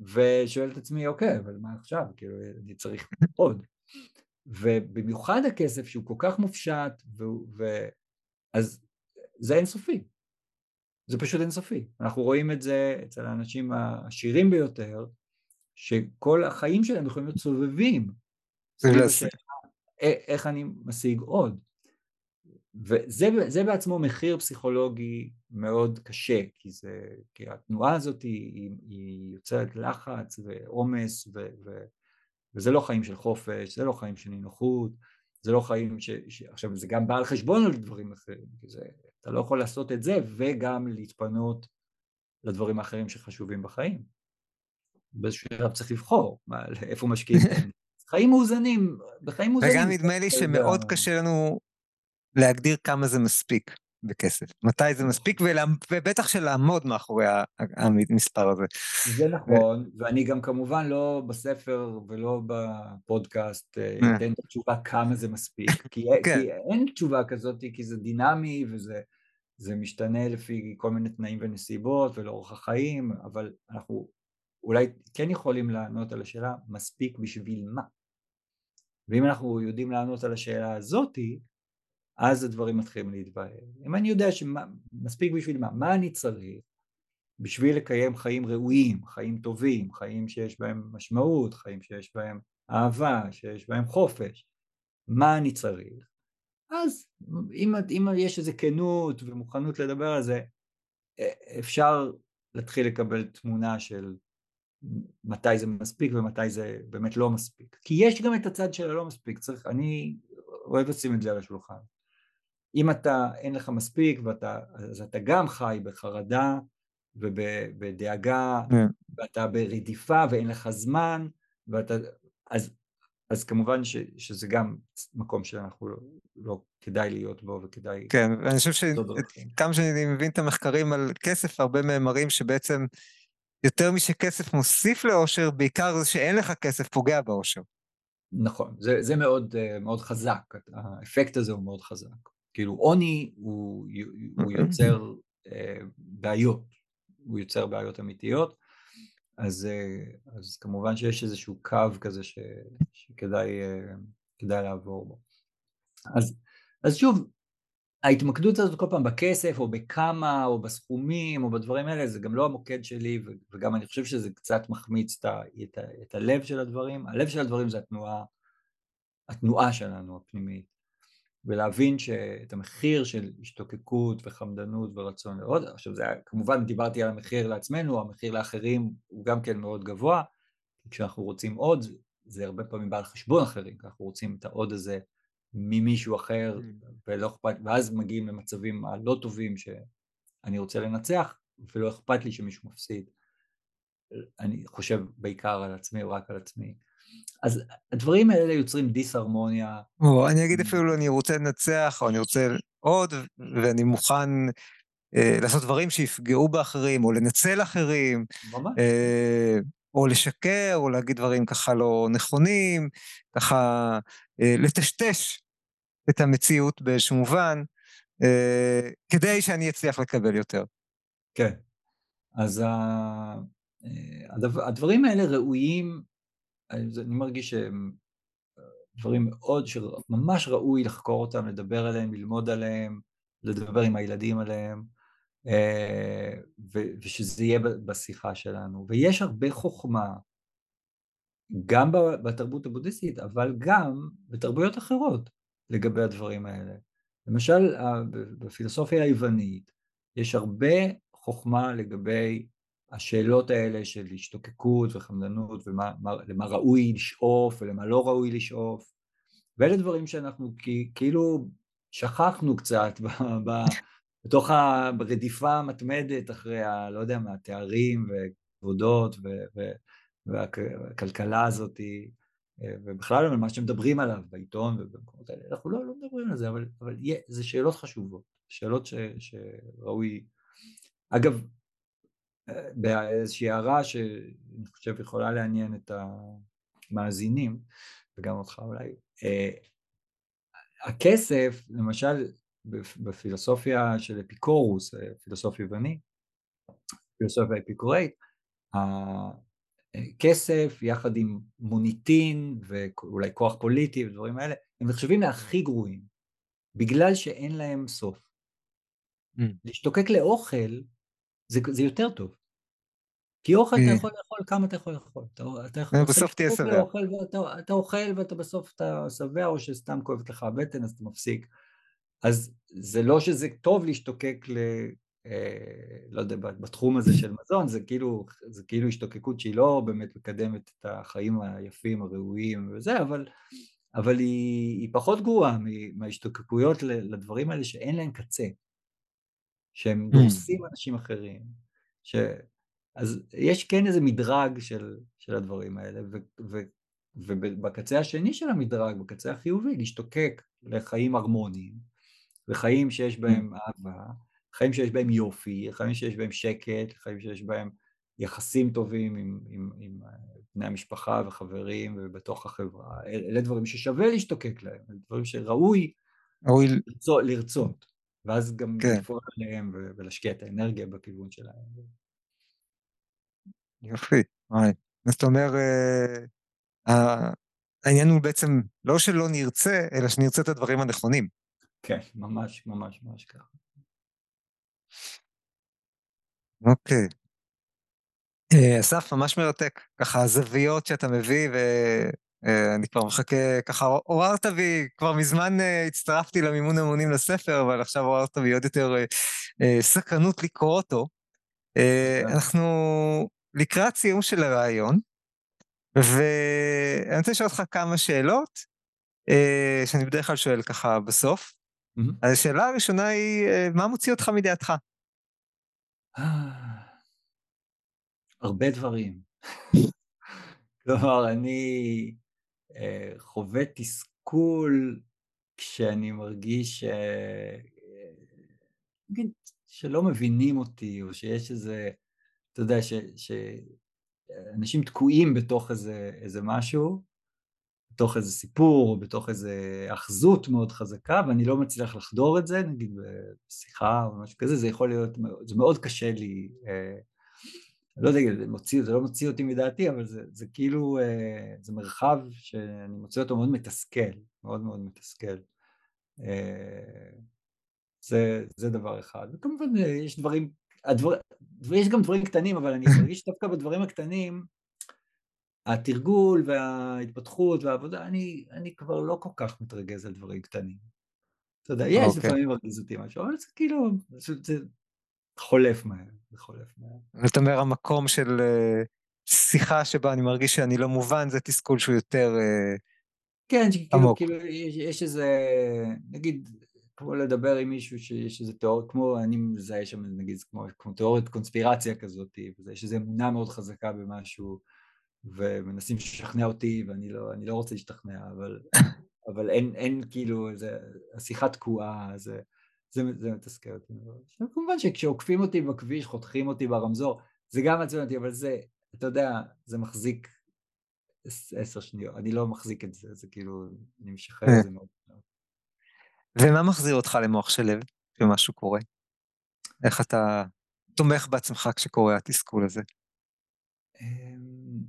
ושואל את עצמי, אוקיי, אבל מה עכשיו? כאילו, אני צריך עוד. ובמיוחד הכסף שהוא כל כך מופשט, ו... ו... אז זה אינסופי. זה פשוט אינסופי. אנחנו רואים את זה אצל האנשים העשירים ביותר, שכל החיים שלהם יכולים להיות סובבים. איך אני משיג עוד. וזה בעצמו מחיר פסיכולוגי מאוד קשה, כי, זה, כי התנועה הזאת היא, היא יוצרת לחץ ועומס, ו, ו, וזה לא חיים של חופש, זה לא חיים של נינוחות, זה לא חיים ש... ש... עכשיו זה גם בא על חשבון על דברים אחרים, כי זה, אתה לא יכול לעשות את זה וגם להתפנות לדברים האחרים שחשובים בחיים. באיזשהו שלב צריך לבחור, מה, איפה משקיעים. חיים מאוזנים, בחיים מאוזנים. וגם נדמה לי שמאוד קשה לנו להגדיר כמה זה מספיק בכסף. מתי זה מספיק, ולה, ובטח שלעמוד מאחורי המספר הזה. זה נכון, ואני גם כמובן לא בספר ולא בפודקאסט אה, אה. אתן תשובה כמה זה מספיק, כי, כן. כי אין תשובה כזאת, כי זה דינמי וזה זה משתנה לפי כל מיני תנאים ונסיבות ולאורך החיים, אבל אנחנו אולי כן יכולים לענות על השאלה מספיק בשביל מה. ואם אנחנו יודעים לענות על השאלה הזאתי, אז הדברים מתחילים להתבהר. אם אני יודע שמספיק בשביל מה, מה אני צריך בשביל לקיים חיים ראויים, חיים טובים, חיים שיש בהם משמעות, חיים שיש בהם אהבה, שיש בהם חופש, מה אני צריך? אז אם, אם יש איזו כנות ומוכנות לדבר על זה, אפשר להתחיל לקבל תמונה של מתי זה מספיק ומתי זה באמת לא מספיק. כי יש גם את הצד של הלא מספיק, צריך, אני אוהב לשים את זה על השולחן. אם אתה, אין לך מספיק, ואתה, אז אתה גם חי בחרדה ובדאגה, yeah. כן. ואתה ברדיפה ואין לך זמן, ואתה, אז, אז כמובן ש, שזה גם מקום שאנחנו לא, לא כדאי להיות בו וכדאי... כן, ואני חושב שכמה שאני מבין את המחקרים על כסף, הרבה מהם מראים שבעצם יותר משכסף מוסיף לאושר, בעיקר זה שאין לך כסף פוגע באושר. נכון, זה, זה מאוד, מאוד חזק, האפקט הזה הוא מאוד חזק. כאילו עוני הוא, הוא יוצר אה, בעיות, הוא יוצר בעיות אמיתיות, אז, אה, אז כמובן שיש איזשהו קו כזה ש, שכדאי אה, לעבור בו. אז, אז שוב, ההתמקדות הזאת כל פעם בכסף או בכמה או בסכומים או בדברים האלה זה גם לא המוקד שלי וגם אני חושב שזה קצת מחמיץ את, ה, את, ה, את הלב של הדברים, הלב של הדברים זה התנועה, התנועה שלנו הפנימית ולהבין שאת המחיר של השתוקקות וחמדנות ורצון לעוד, עכשיו זה היה, כמובן דיברתי על המחיר לעצמנו, המחיר לאחרים הוא גם כן מאוד גבוה, כשאנחנו רוצים עוד, זה הרבה פעמים בא על חשבון אחרים, כי אנחנו רוצים את העוד הזה ממישהו אחר, mm. ולא אכפת, ואז מגיעים למצבים הלא טובים שאני רוצה לנצח, ולא אכפת לי שמישהו מפסיד. אני חושב בעיקר על עצמי רק על עצמי. אז הדברים האלה יוצרים דיסהרמוניה. או, אני אגיד אפילו אני רוצה לנצח, או אני רוצה עוד, ואני מוכן אה, לעשות דברים שיפגעו באחרים, או לנצל אחרים. ממש. אה, או לשקר, או להגיד דברים ככה לא נכונים, ככה אה, לטשטש את המציאות באיזשהו מובן, אה, כדי שאני אצליח לקבל יותר. כן. אז ה... אה, הדבר, הדברים האלה ראויים אני מרגיש שהם אה, דברים מאוד, שממש ראוי לחקור אותם, לדבר עליהם, ללמוד עליהם, לדבר עם הילדים עליהם, אה, ושזה יהיה בשיחה שלנו. ויש הרבה חוכמה, גם בתרבות הבודהיסטית, אבל גם בתרבויות אחרות לגבי הדברים האלה. למשל, בפילוסופיה היוונית יש הרבה חוכמה לגבי השאלות האלה של השתוקקות וחמדנות ולמה ראוי לשאוף ולמה לא ראוי לשאוף. ואלה דברים שאנחנו כאילו שכחנו קצת בתוך הרדיפה המתמדת אחרי ה... לא יודע מה, תארים וכבודות והכלכלה הזאת ובכלל על מה שמדברים עליו בעיתון ובמקומות האלה, אנחנו לא, לא מדברים על זה, אבל, אבל זה שאלות חשובות, שאלות ש, שראוי, אגב, באיזושהי הערה שאני חושב יכולה לעניין את המאזינים, וגם אותך אולי, הכסף, למשל בפילוסופיה של אפיקורוס, פילוסוף יווני, פילוסופיה אפיקוראית, כסף יחד עם מוניטין ואולי כוח פוליטי ודברים האלה, הם נחשבים להכי גרועים, בגלל שאין להם סוף. Mm. להשתוקק לאוכל זה, זה יותר טוב. כי אוכל אתה יכול לאכול כמה אתה יכול לאכול. יכול בסוף תהיה שבע. אתה, אוכל ואתה בסוף אתה שבע, או שסתם כואבת לך הבטן אז אתה מפסיק. אז זה לא שזה טוב להשתוקק ל... אה, לא יודע, בתחום הזה של מזון, זה כאילו, זה כאילו השתוקקות שהיא לא באמת מקדמת את החיים היפים, הראויים וזה, אבל, אבל היא, היא פחות גרועה מההשתוקקויות לדברים האלה שאין להם קצה, שהם. דורסים אנשים אחרים, ש... אז יש כן איזה מדרג של, של הדברים האלה, ו, ו, ובקצה השני של המדרג, בקצה החיובי, להשתוקק לחיים הרמוניים, לחיים שיש בהם אהבה, חיים שיש בהם יופי, חיים שיש בהם שקט, חיים שיש בהם יחסים טובים עם, עם, עם בני המשפחה וחברים ובתוך החברה, אלה דברים ששווה להשתוקק להם, אלה דברים שראוי ראוי... לרצות, לרצות, ואז גם כן. לפעול עליהם ולהשקיע את האנרגיה בכיוון שלהם. יופי, וואי. זאת אומרת, אה, העניין הוא בעצם לא שלא נרצה, אלא שנרצה את הדברים הנכונים. כן, ממש ממש ממש ככה. אוקיי. אה, אסף, ממש מרתק. ככה הזוויות שאתה מביא, ואני כבר מחכה, ככה עוררת בי, כבר מזמן אה, הצטרפתי למימון המונים לספר, אבל עכשיו עוררת בי עוד יותר אה, סקרנות לקרוא אותו. אנחנו לקראת סיום של הרעיון, ואני רוצה לשאול אותך כמה שאלות, שאני בדרך כלל שואל ככה בסוף. אז השאלה הראשונה היא, מה מוציא אותך מדעתך? הרבה דברים. כלומר, אני אה, חווה תסכול כשאני מרגיש אה, שלא מבינים אותי, או שיש איזה, אתה יודע, שאנשים תקועים בתוך איזה, איזה משהו, בתוך איזה סיפור, או בתוך איזה אחזות מאוד חזקה, ואני לא מצליח לחדור את זה, נגיד בשיחה או משהו כזה, זה יכול להיות, זה מאוד קשה לי, אה, לא יודע, זה, מוציא, זה לא מוציא אותי מדעתי, אבל זה, זה כאילו, אה, זה מרחב שאני מוצא אותו מאוד מתסכל, מאוד מאוד מתסכל. אה, זה, זה דבר אחד. וכמובן יש דברים, הדבר, יש גם דברים קטנים, אבל אני מרגיש דווקא בדברים הקטנים, התרגול וההתפתחות והעבודה, אני, אני כבר לא כל כך מתרגז על דברים קטנים. אתה יודע, יש okay. אוקיי. לפעמים מרגיז אותי משהו, אבל זה כאילו, זה, זה חולף מהר, זה חולף מהר. זאת אומרת, המקום של uh, שיחה שבה אני מרגיש שאני לא מובן, זה תסכול שהוא יותר uh, כן, עמוק. כן, כאילו, יש, יש איזה, נגיד, כמו לדבר עם מישהו שיש איזה תיאוריה, כמו אני מזהה שם נגיד כמו, כמו תיאוריית קונספירציה כזאת, ויש איזו אמונה מאוד חזקה במשהו, ומנסים לשכנע אותי ואני לא, לא רוצה להשתכנע, אבל, אבל אין, אין כאילו, זה, השיחה תקועה, זה, זה, זה מתסכל אותי. כמובן שכשעוקפים אותי בכביש, חותכים אותי ברמזור, זה גם מעצבן אותי, אבל זה, אתה יודע, זה מחזיק עשר שניות, אני לא מחזיק את זה, זה כאילו, אני משחרר את זה מאוד. ומה מחזיר אותך למוח של לב כשמשהו קורה? איך אתה תומך בעצמך כשקורה התסכול הזה? אמ,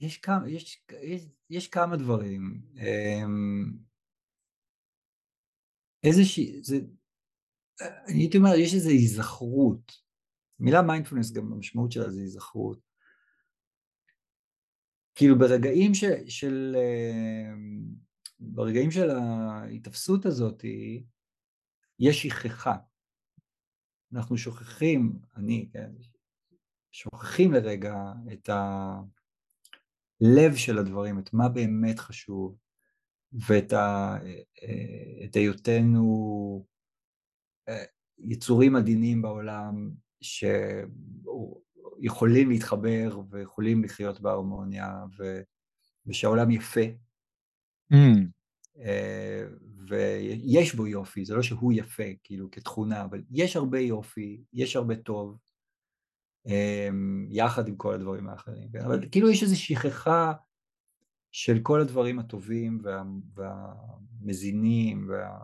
יש כמה, יש, יש, יש כמה דברים. אמ, איזושהי, זה, אני הייתי אומר, יש איזו היזכרות. מילה מיינדפולנס גם המשמעות שלה זה היזכרות. כאילו ברגעים ש, של, אמ, ברגעים של ההתאפסות הזאת, יש שכחה. אנחנו שוכחים, אני, כן, שוכחים לרגע את. הלב של הדברים, את מה באמת חשוב, ואת ה, את היותנו יצורים עדינים בעולם, יכולים להתחבר ויכולים לחיות בהרמוניה ו, ושהעולם יפה. Mm. ויש בו יופי, זה לא שהוא יפה כאילו כתכונה, אבל יש הרבה יופי, יש הרבה טוב, יחד עם כל הדברים האחרים, אבל כאילו יש איזו שכחה של כל הדברים הטובים וה, והמזינים, וה,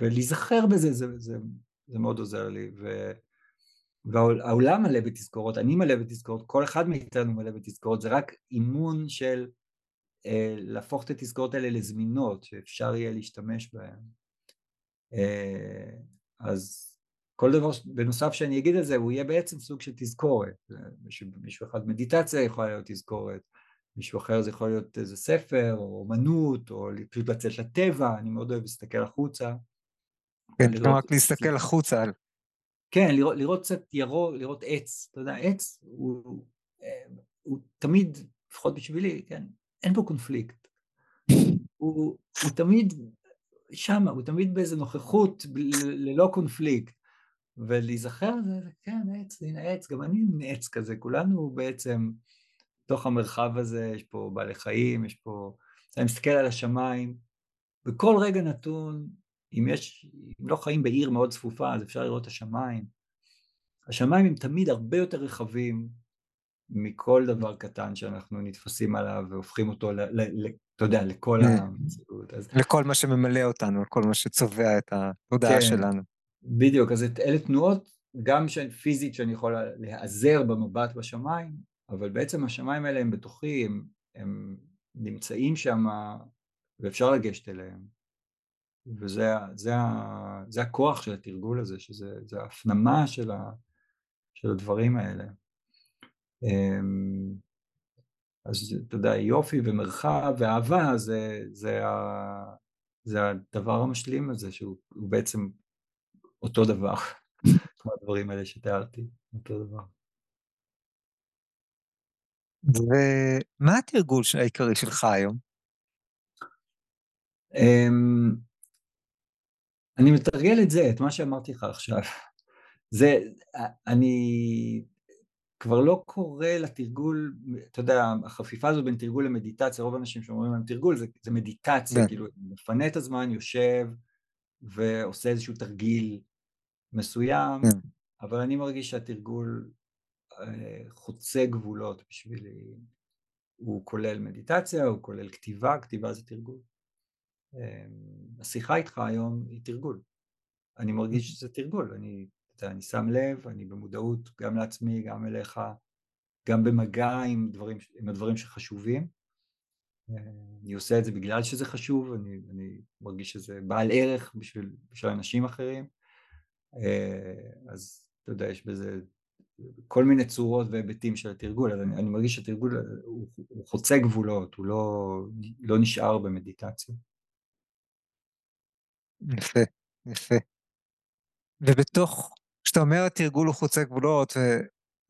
ולהיזכר בזה, זה, זה, זה מאוד עוזר לי, ו, והעולם מלא בתזכורות, אני מלא בתזכורות, כל אחד מאיתנו מלא בתזכורות, זה רק אימון של אה, להפוך את התזכורות האלה לזמינות, שאפשר יהיה להשתמש בהן. אה, אז כל דבר בנוסף שאני אגיד על זה, הוא יהיה בעצם סוג של תזכורת. מישהו, מישהו אחד מדיטציה יכולה להיות תזכורת, מישהו אחר זה יכול להיות איזה ספר, או אומנות, או פשוט לצאת לטבע, אני מאוד אוהב להסתכל החוצה. כן, לראות, רק להסתכל החוצה. כן, לראות, לראות קצת ירוק, לראות עץ, אתה יודע, עץ הוא, הוא תמיד, לפחות בשבילי, כן, אין פה קונפליקט. הוא, הוא תמיד שם, הוא תמיד באיזה נוכחות ללא קונפליקט. ולהיזכר זה, כן, עץ, הנה עץ, גם אני עץ כזה, כולנו בעצם, בתוך המרחב הזה, יש פה בעלי חיים, יש פה... אני מסתכל על השמיים, בכל רגע נתון, אם יש, אם לא חיים בעיר מאוד צפופה, אז אפשר לראות את השמיים. השמיים הם תמיד הרבה יותר רחבים מכל דבר קטן שאנחנו נתפסים עליו והופכים אותו, ל, ל, ל, אתה יודע, לכל המציאות. אז... לכל מה שממלא אותנו, לכל מה שצובע את התודעה כן, שלנו. בדיוק, אז אלה תנועות גם פיזית שאני יכול להיעזר במבט בשמיים, אבל בעצם השמיים האלה הם בתוכי, הם, הם נמצאים שם ואפשר לגשת אליהם. וזה זה, זה הכוח של התרגול הזה, שזה ההפנמה של, ה, של הדברים האלה. אמ, אז אתה יודע, יופי ומרחב ואהבה זה, זה, ה, זה הדבר המשלים הזה, שהוא בעצם אותו דבר, כמו הדברים האלה שתיארתי, אותו דבר. ומה התרגול העיקרי שלך היום? אמ, אני מתרגל את זה, את מה שאמרתי לך עכשיו. זה, אני כבר לא קורא לתרגול, אתה יודע, החפיפה הזו בין תרגול למדיטציה, רוב האנשים שאומרים להם תרגול זה, זה מדיטציה, כן. כאילו, מפנה את הזמן, יושב ועושה איזשהו תרגיל מסוים, כן. אבל אני מרגיש שהתרגול אה, חוצה גבולות בשבילי. הוא כולל מדיטציה, הוא כולל כתיבה, כתיבה זה תרגול. אה, השיחה איתך היום היא תרגול. אני מרגיש שזה תרגול, אני, אני שם לב, אני במודעות גם לעצמי, גם אליך, גם במגע עם, דברים, עם הדברים שחשובים. אה, אני עושה את זה בגלל שזה חשוב, אני, אני מרגיש שזה בעל ערך בשביל, בשביל אנשים אחרים. אה, אז אתה יודע, יש בזה כל מיני צורות והיבטים של התרגול, אז אני, אני מרגיש שהתרגול הוא, הוא חוצה גבולות, הוא לא, לא נשאר במדיטציה. יפה, יפה. ובתוך, כשאתה אומר התרגול הוא חוצה גבולות,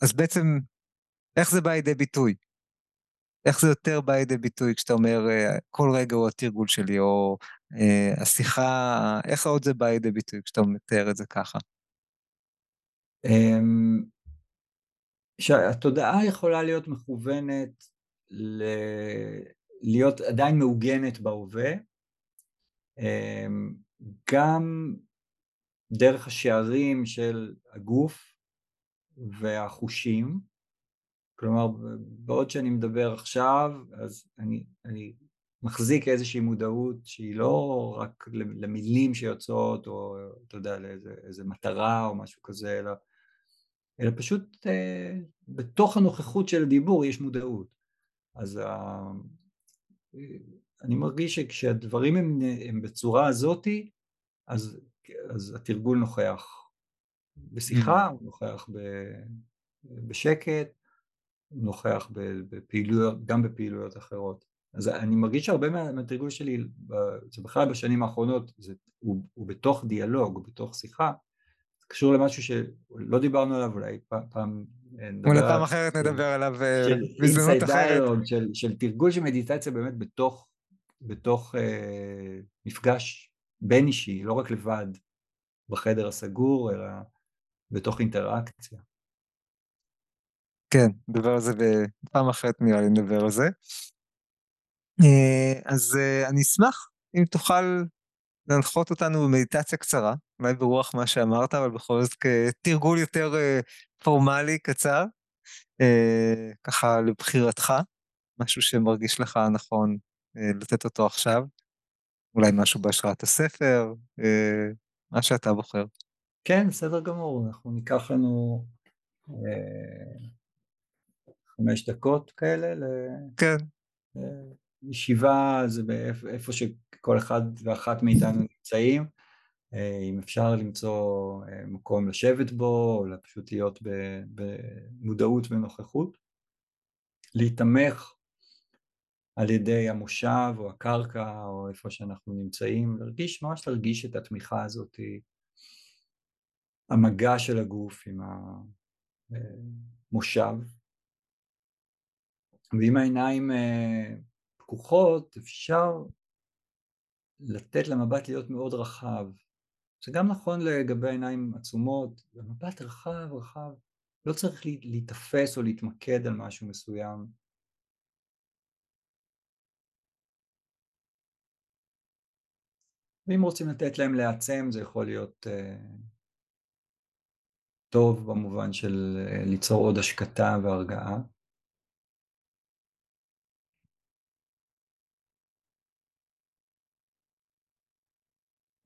אז בעצם איך זה בא לידי ביטוי? איך זה יותר בא לידי ביטוי כשאתה אומר אה, כל רגע הוא התרגול שלי, או אה, השיחה, איך עוד זה בא לידי ביטוי כשאתה מתאר את זה ככה? אמ, שהתודעה יכולה להיות מכוונת ל... להיות עדיין מעוגנת בהווה, אמ, גם דרך השערים של הגוף והחושים, כלומר בעוד שאני מדבר עכשיו אז אני, אני מחזיק איזושהי מודעות שהיא לא רק למילים שיוצאות או אתה יודע לאיזה מטרה או משהו כזה אלא, אלא פשוט אה, בתוך הנוכחות של הדיבור יש מודעות. אז אה, אני מרגיש שכשהדברים הם, הם בצורה הזאתי אז, אז התרגול נוכח בשיחה, הוא נוכח ב, בשקט, הוא נוכח בפעילויות, גם בפעילויות אחרות. אז אני מרגיש שהרבה מהתרגול שלי, זה בכלל בשנים האחרונות, זה, הוא, הוא בתוך דיאלוג, הוא בתוך שיחה, זה קשור למשהו שלא דיברנו עליו, אולי פעם, פעם אולי פעם אחרת נדבר עליו אה, בהזדמנות אחרת. של, של תרגול של מדיטציה באמת בתוך, בתוך אה, מפגש בין אישי, לא רק לבד בחדר הסגור, אלא בתוך אינטראקציה. כן, נדבר על זה בפעם אחרת נראה לי נדבר על זה. אה, אז אה, אני אשמח אם תוכל להנחות אותנו במדיטציה קצרה, אולי ברוח מה שאמרת, אבל בכל זאת כתרגול יותר אה, פורמלי, קצר, ככה לבחירתך, משהו שמרגיש לך נכון לתת אותו עכשיו, אולי משהו בהשראת הספר, מה שאתה בוחר. כן, בסדר גמור, אנחנו ניקח לנו חמש דקות כאלה. כן. ישיבה זה באיפה שכל אחד ואחת מאיתנו נמצאים, אה, אם אפשר למצוא אה, מקום לשבת בו, או פשוט להיות במודעות ונוכחות, להיתמך על ידי המושב או הקרקע או איפה שאנחנו נמצאים, להרגיש, ממש להרגיש את התמיכה הזאת, המגע של הגוף עם המושב, ועם העיניים אה, פקוחות אפשר לתת למבט להיות מאוד רחב. זה גם נכון לגבי עיניים עצומות, במבט רחב רחב, לא צריך להיתפס או להתמקד על משהו מסוים. ואם רוצים לתת להם להעצם זה יכול להיות uh, טוב במובן של uh, ליצור עוד השקטה והרגעה.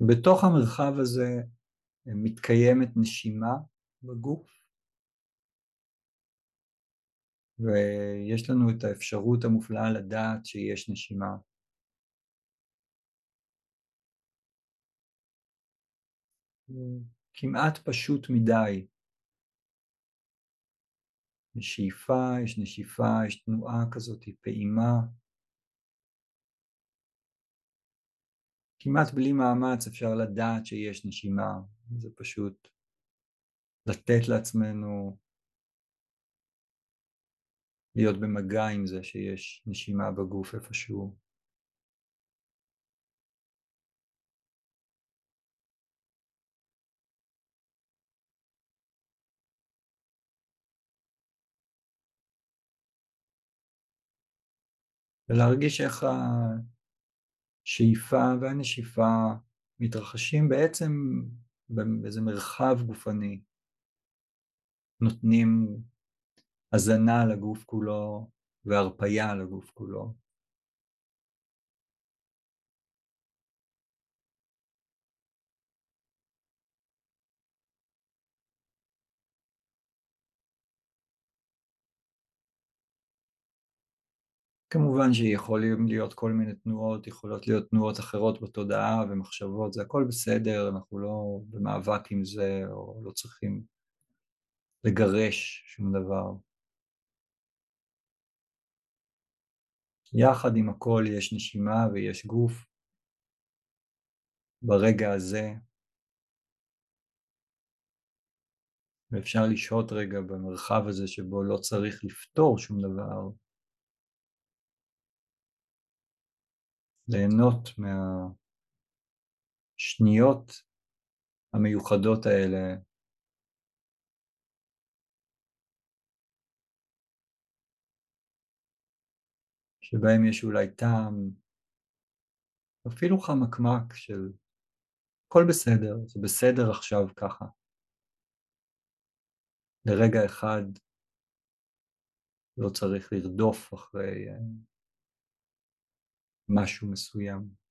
בתוך המרחב הזה מתקיימת נשימה בגוף ויש לנו את האפשרות המופלאה לדעת שיש נשימה. כמעט פשוט מדי. יש שאיפה, יש נשיפה, יש תנועה כזאת, פעימה. כמעט בלי מאמץ אפשר לדעת שיש נשימה, זה פשוט לתת לעצמנו להיות במגע עם זה שיש נשימה בגוף איפשהו. ולהרגיש איך השאיפה והנשיפה מתרחשים בעצם באיזה מרחב גופני, נותנים הזנה לגוף כולו והרפייה לגוף כולו. כמובן שיכולים להיות כל מיני תנועות, יכולות להיות תנועות אחרות בתודעה ומחשבות, זה הכל בסדר, אנחנו לא במאבק עם זה או לא צריכים לגרש שום דבר. יחד עם הכל יש נשימה ויש גוף. ברגע הזה ואפשר לשהות רגע במרחב הזה שבו לא צריך לפתור שום דבר, ליהנות מהשניות המיוחדות האלה שבהם יש אולי טעם, אפילו חמקמק של הכל בסדר, זה בסדר עכשיו ככה. לרגע אחד לא צריך לרדוף אחרי אה, משהו מסוים.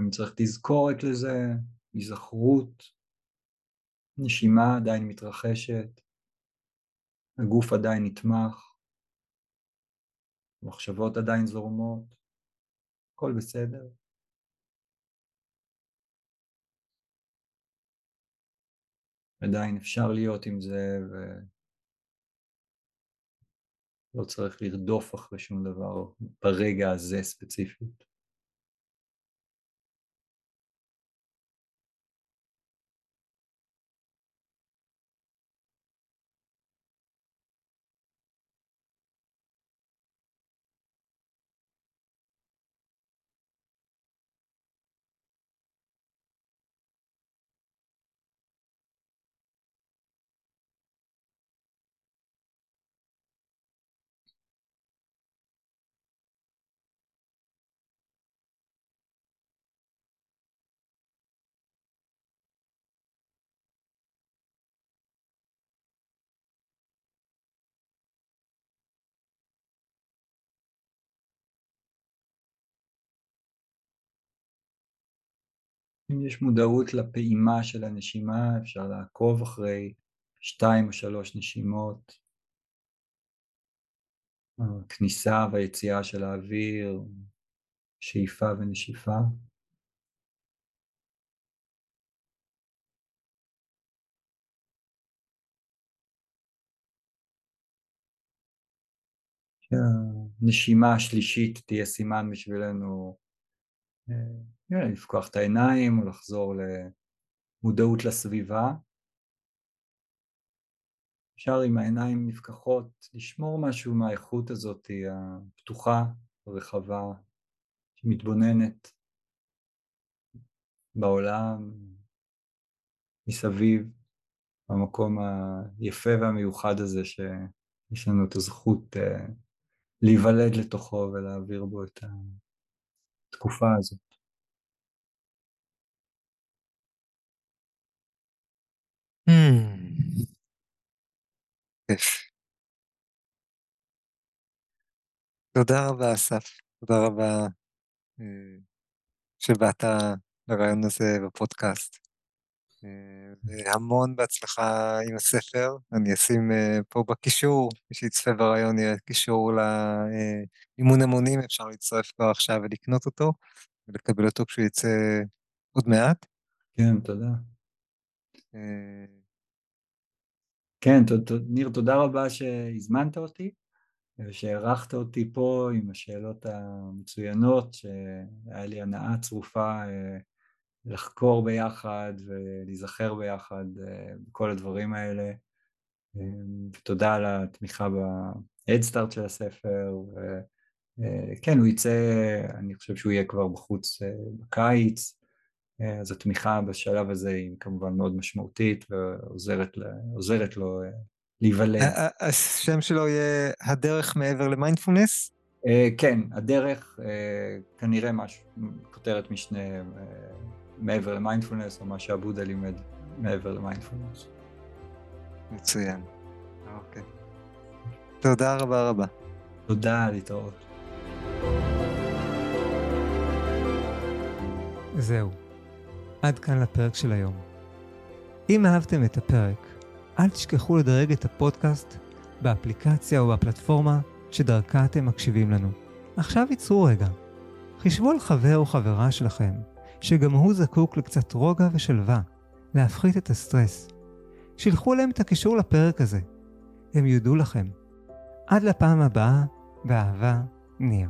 אני צריך תזכורת לזה, היזכרות, נשימה עדיין מתרחשת, הגוף עדיין נתמך, מחשבות עדיין זורמות, הכל בסדר. עדיין אפשר להיות עם זה לא צריך לרדוף אחרי שום דבר ברגע הזה ספציפית. אם יש מודעות לפעימה של הנשימה, אפשר לעקוב אחרי שתיים או שלוש נשימות, הכניסה והיציאה של האוויר, שאיפה ונשיפה. שהנשימה השלישית תהיה סימן בשבילנו אה, לפקוח את העיניים או לחזור למודעות לסביבה. אפשר עם העיניים נפקחות לשמור משהו מהאיכות הזאת הפתוחה, הרחבה, שמתבוננת בעולם, מסביב, במקום היפה והמיוחד הזה שיש לנו את הזכות uh, להיוולד לתוכו ולהעביר בו את התקופה הזאת. Hmm. תודה רבה, אסף. תודה רבה אה, שבאת לרעיון הזה בפודקאסט. אה, והמון בהצלחה עם הספר. אני אשים אה, פה בקישור, מי שיצפה ברעיון יהיה קישור לאימון המונים, אפשר להצטרף כבר עכשיו ולקנות אותו, ולקבל אותו כשהוא יצא עוד מעט. כן, תודה. כן, ניר, תודה רבה שהזמנת אותי. ושאירחת אותי פה עם השאלות המצוינות, שהיה לי הנאה צרופה אה, לחקור ביחד ולהיזכר ביחד אה, בכל הדברים האלה. אה, ותודה על התמיכה ב-Head של הספר. כן, הוא יצא, אני חושב שהוא יהיה כבר בחוץ בקיץ, אז התמיכה בשלב הזה היא כמובן מאוד משמעותית ועוזרת לו להיוולד. השם שלו יהיה הדרך מעבר למיינדפולנס? אה, כן, הדרך אה, כנראה משהו, כותרת משנה אה, מעבר למיינדפולנס, או מה שעבודה לימד מעבר למיינדפולנס. מצוין. אוקיי. תודה רבה רבה. תודה, להתראות. זהו. עד כאן לפרק של היום. אם אהבתם את הפרק, אל תשכחו לדרג את הפודקאסט באפליקציה או בפלטפורמה שדרכה אתם מקשיבים לנו. עכשיו ייצרו רגע. חישבו על חבר או חברה שלכם, שגם הוא זקוק לקצת רוגע ושלווה, להפחית את הסטרס. שילחו להם את הקישור לפרק הזה. הם יודו לכם. עד לפעם הבאה, באהבה, ניר.